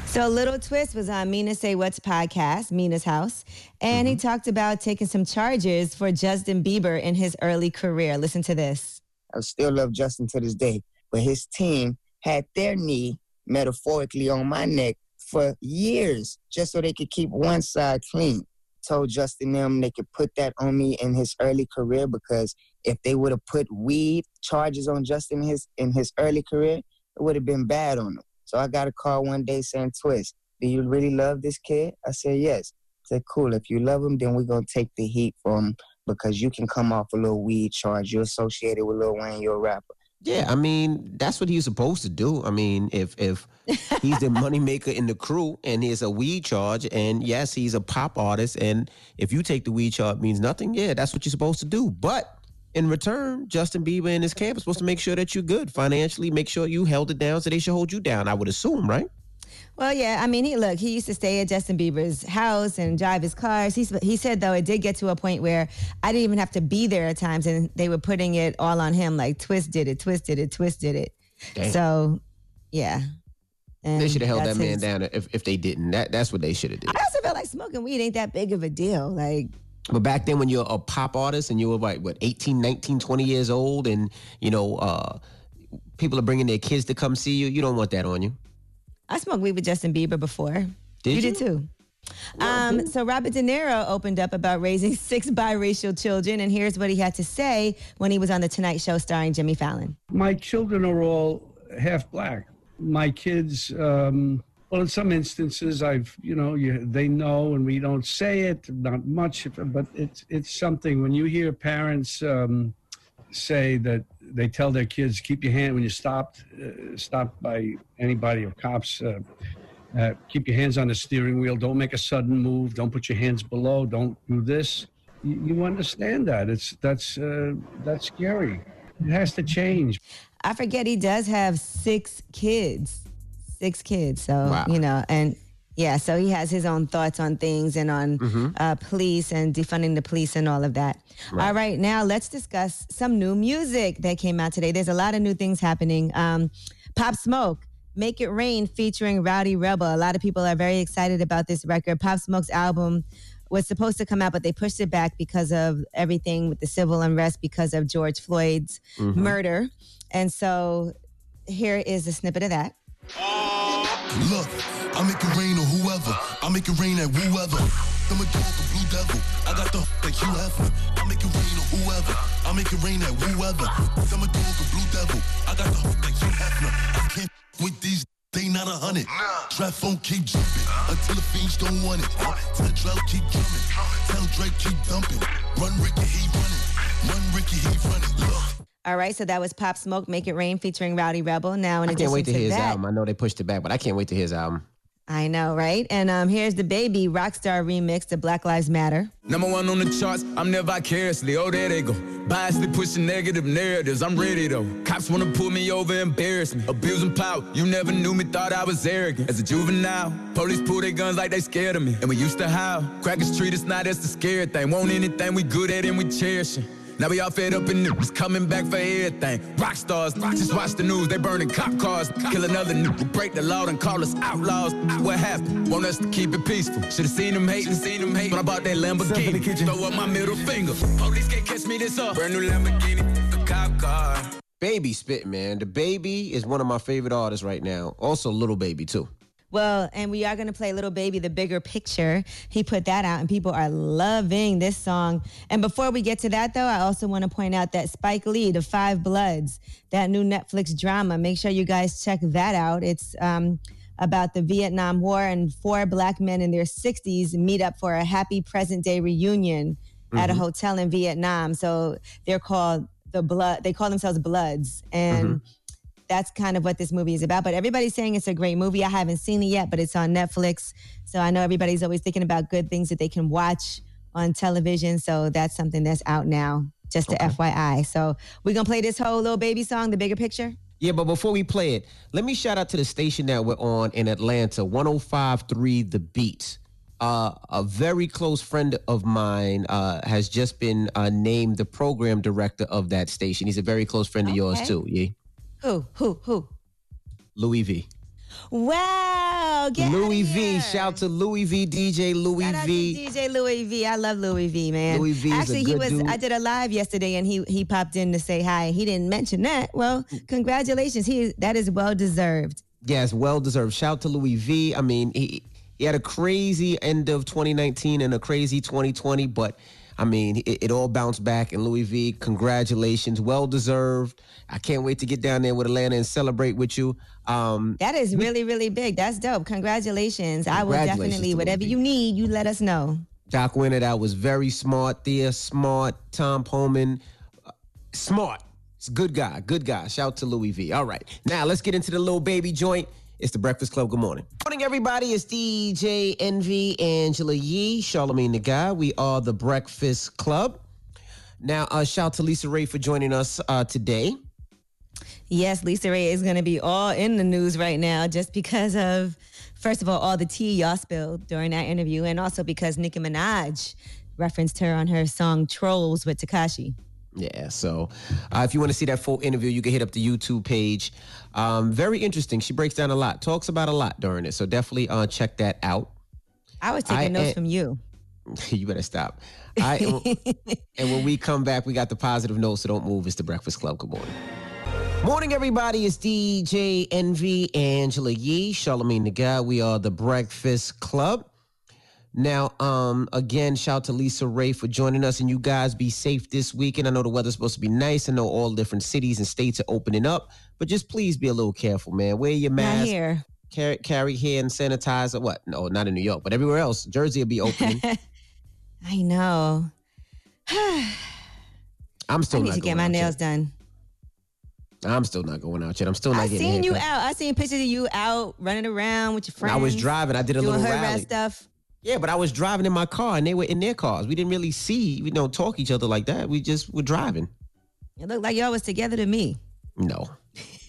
So, Lil Twist was on Mina Say What's podcast, Mina's house, and he mm-hmm. talked about taking some charges for Justin Bieber in his early career. Listen to this. I still love Justin to this day. But his team had their knee metaphorically on my neck for years just so they could keep one side clean. Told Justin them they could put that on me in his early career because if they would have put weed charges on Justin in his in his early career, it would have been bad on him. So I got a call one day saying, Twist, do you really love this kid? I said, yes. I said, cool. If you love him, then we're going to take the heat from him because you can come off a little weed charge. You're associated with Lil Wayne, you're a rapper. Yeah, I mean that's what he's supposed to do. I mean, if if he's the moneymaker in the crew and he's a weed charge, and yes, he's a pop artist, and if you take the weed charge means nothing, yeah, that's what you're supposed to do. But in return, Justin Bieber and his camp is supposed to make sure that you're good financially, make sure you held it down, so they should hold you down. I would assume, right? Well, yeah, I mean, he look, he used to stay at Justin Bieber's house and drive his cars. He, he said, though, it did get to a point where I didn't even have to be there at times, and they were putting it all on him, like Twist did it, Twist did it, Twist did it. Damn. So, yeah. they should have held that man his- down if, if they didn't. That that's what they should have did. I also feel like smoking weed ain't that big of a deal. Like, But back then, when you're a pop artist and you were like, what, 18, 19, 20 years old, and, you know, uh, people are bringing their kids to come see you, you don't want that on you. I smoked weed with Justin Bieber before. Did you? you? did too. Um, so Robert De Niro opened up about raising six biracial children, and here's what he had to say when he was on the Tonight Show starring Jimmy Fallon. My children are all half black. My kids, um, well, in some instances, I've, you know, you, they know and we don't say it, not much, but it's, it's something when you hear parents um, say that they tell their kids, keep your hand when you're stopped, uh, stopped by anybody or cops, uh, uh, keep your hands on the steering wheel. Don't make a sudden move. Don't put your hands below. Don't do this. You, you understand that. It's, that's, uh, that's scary. It has to change. I forget he does have six kids, six kids. So Wow. you know, and yeah, so he has his own thoughts on things and on Mm-hmm. uh, police and defunding the police and all of that. All right, now let's discuss some new music that came out today. There's a lot of new things happening. Um, Pop Smoke. Make It Rain featuring Rowdy Rebel. A lot of people are very excited about this record. Pop Smoke's album was supposed to come out, but they pushed it back because of everything with the civil unrest because of George Floyd's Mhm. murder. And so here is a snippet of that. Look, I make it rain on whoever. I make it rain at whoever. I'm a dog, a blue devil. I got the like you have. I make it rain on whoever. I make it rain at whoever. I'm a dog, a blue devil. I got the like you have. I can't with these. They not a hundred. Trap phone keep jumping until the fiends don't want it. Tell Drell keep drumming. Tell Drake keep dumping. Run Ricky, he running. Run Ricky, he running. Look. All right, so that was Pop Smoke, Make It Rain featuring Rowdy Rebel. Now, in I can't wait to to hear his that, album. I know they pushed it back, but I can't wait to hear his album. I know, right? And um, here's DaBaby Rockstar remix to Black Lives Matter. Number one on the charts, I'm there vicariously. Oh, there they go. Biasly pushing negative narratives. I'm ready though. Cops wanna pull me over, embarrass me. Abusing power. You never knew me, thought I was arrogant. As a juvenile, police pull their guns like they scared of me. And we used to howl. Crackers treat us not as the scared thing. Want anything we good at and we cherish it. Now we all fed up and news coming back for everything. Rock stars, just watch the news, they burning cop cars. Kill another nigga, break the law and call us outlaws. What happened? Want us to keep it peaceful. Should've seen them hating, seen them hate. When I bought that Lamborghini, throw up my middle finger. Police can't catch me this up. Brand new Lamborghini, a cop car. Baby spit, man. DaBaby is one of my favorite artists right now. Also, Lil Baby too. Well, and we are going to play Lil Baby, the bigger picture. He put that out, and people are loving this song. And before we get to that, though, I also want to point out that Spike Lee, The Five Bloods, that new Netflix drama, make sure you guys check that out. It's um, about the Vietnam War, and four black men in their 60s meet up for a happy present day reunion at a Mhm. hotel in Vietnam. So they're called the Blood, they call themselves Bloods. And that's kind of what this movie is about. But everybody's saying it's a great movie. I haven't seen it yet, but it's on Netflix. So I know everybody's always thinking about good things that they can watch on television. So that's something that's out now, just to FYI. So we're going to play this whole Lil Baby song, The Bigger Picture. Yeah, but before we play it, let me shout out to the station that we're on in Atlanta, 1053 The Beat. Uh, a very close friend of mine uh, has just been uh, named the program director of that station. He's a very close friend of yours too. Yeah, Who? Who? Who? Louis V. Wow. Get Louis V. Shout to Louis V. DJ Louis Shout out V. DJ Louis V. I love Louis V, man. Louis V Actually, he was. dude. I did a live yesterday, and he he popped in to say hi. He didn't mention that. Well, congratulations. He that is well deserved. Yes, well deserved. Shout to Louis V. I mean, he he had a crazy end of 2019 and a crazy 2020, but I mean, it, it all bounced back. And Louis V, congratulations, well deserved. I can't wait to get down there with Atlanta and celebrate with you. Um, That is really really big. That's dope. Congratulations. I will definitely whatever you need, you let us know. Doc Wynter, that was very smart. Thea, smart. Tom Poleman, uh, smart. It's good guy, good guy. Shout to Louis V. All right, now let's get into the Lil Baby joint. It's the Breakfast Club. Good morning. Good Morning, everybody. It's DJ Envy, Angela Yee, Charlamagne the Guy. We are the Breakfast Club. Now, uh, shout to Lisa Raye for joining us uh, today. Yes, Lisa Raye is going to be all in the news right now just because of, first of all, all the tea y'all spilled during that interview, and also because Nicki Minaj referenced her on her song Trollz with Tekashi. Yeah, so uh, if you want to see that full interview, you can hit up the YouTube page. Um, very interesting. She breaks down a lot, talks about a lot during it. So definitely uh, check that out. I was taking I- notes and- from you. you better stop. I, and when we come back, we got the positive notes, so don't move. It's the Breakfast Club. Good morning. Morning, everybody. It's DJ Envy, Angela Yee, Charlamagne the Guy. We are the Breakfast Club. Now, um, again, shout to Lisa Raye for joining us, and you guys be safe this weekend. I know the weather's supposed to be nice. I know all different cities and states are opening up, but just please be a little careful, man. Wear your mask. Not here. Carry, carry hand sanitizer. What? No, not in New York, but everywhere else. Jersey will be opening. I know. I'm still I need not to get going my out nails yet. done. I'm still not going out yet. I'm still not getting. I getting seen you out. I seen pictures of you out running around with your friends. I was driving. I did a little rally. stuff. Yeah, but I was driving in my car and they were in their cars. We didn't really see, we don't talk each other like that. We just were driving. It looked like y'all was together to me. No.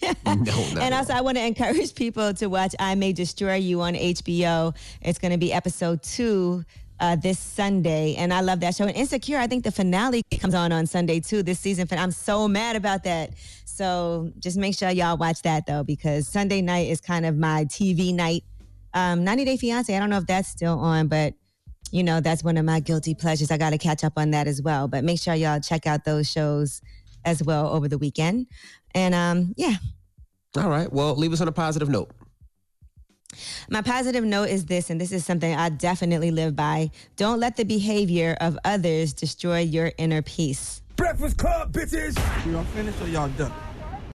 no, no. and also, I want to encourage people to watch I May Destroy You on HBO. It's going to be episode two uh, this Sunday. And I love that show. And Insecure, I think the finale comes on on Sunday too, this season. I'm so mad about that. So just make sure y'all watch that though, because Sunday night is kind of my TV night. Um, 90 Day Fiance, I don't know if that's still on, but you know, that's one of my guilty pleasures. I got to catch up on that as well. But make sure y'all check out those shows as well over the weekend. And um, yeah, All right. Well, leave us on a positive note. My positive note is this, and this is something I definitely live by. Don't let the behavior of others destroy your inner peace. Breakfast Club, bitches. Y'all finished or y'all done?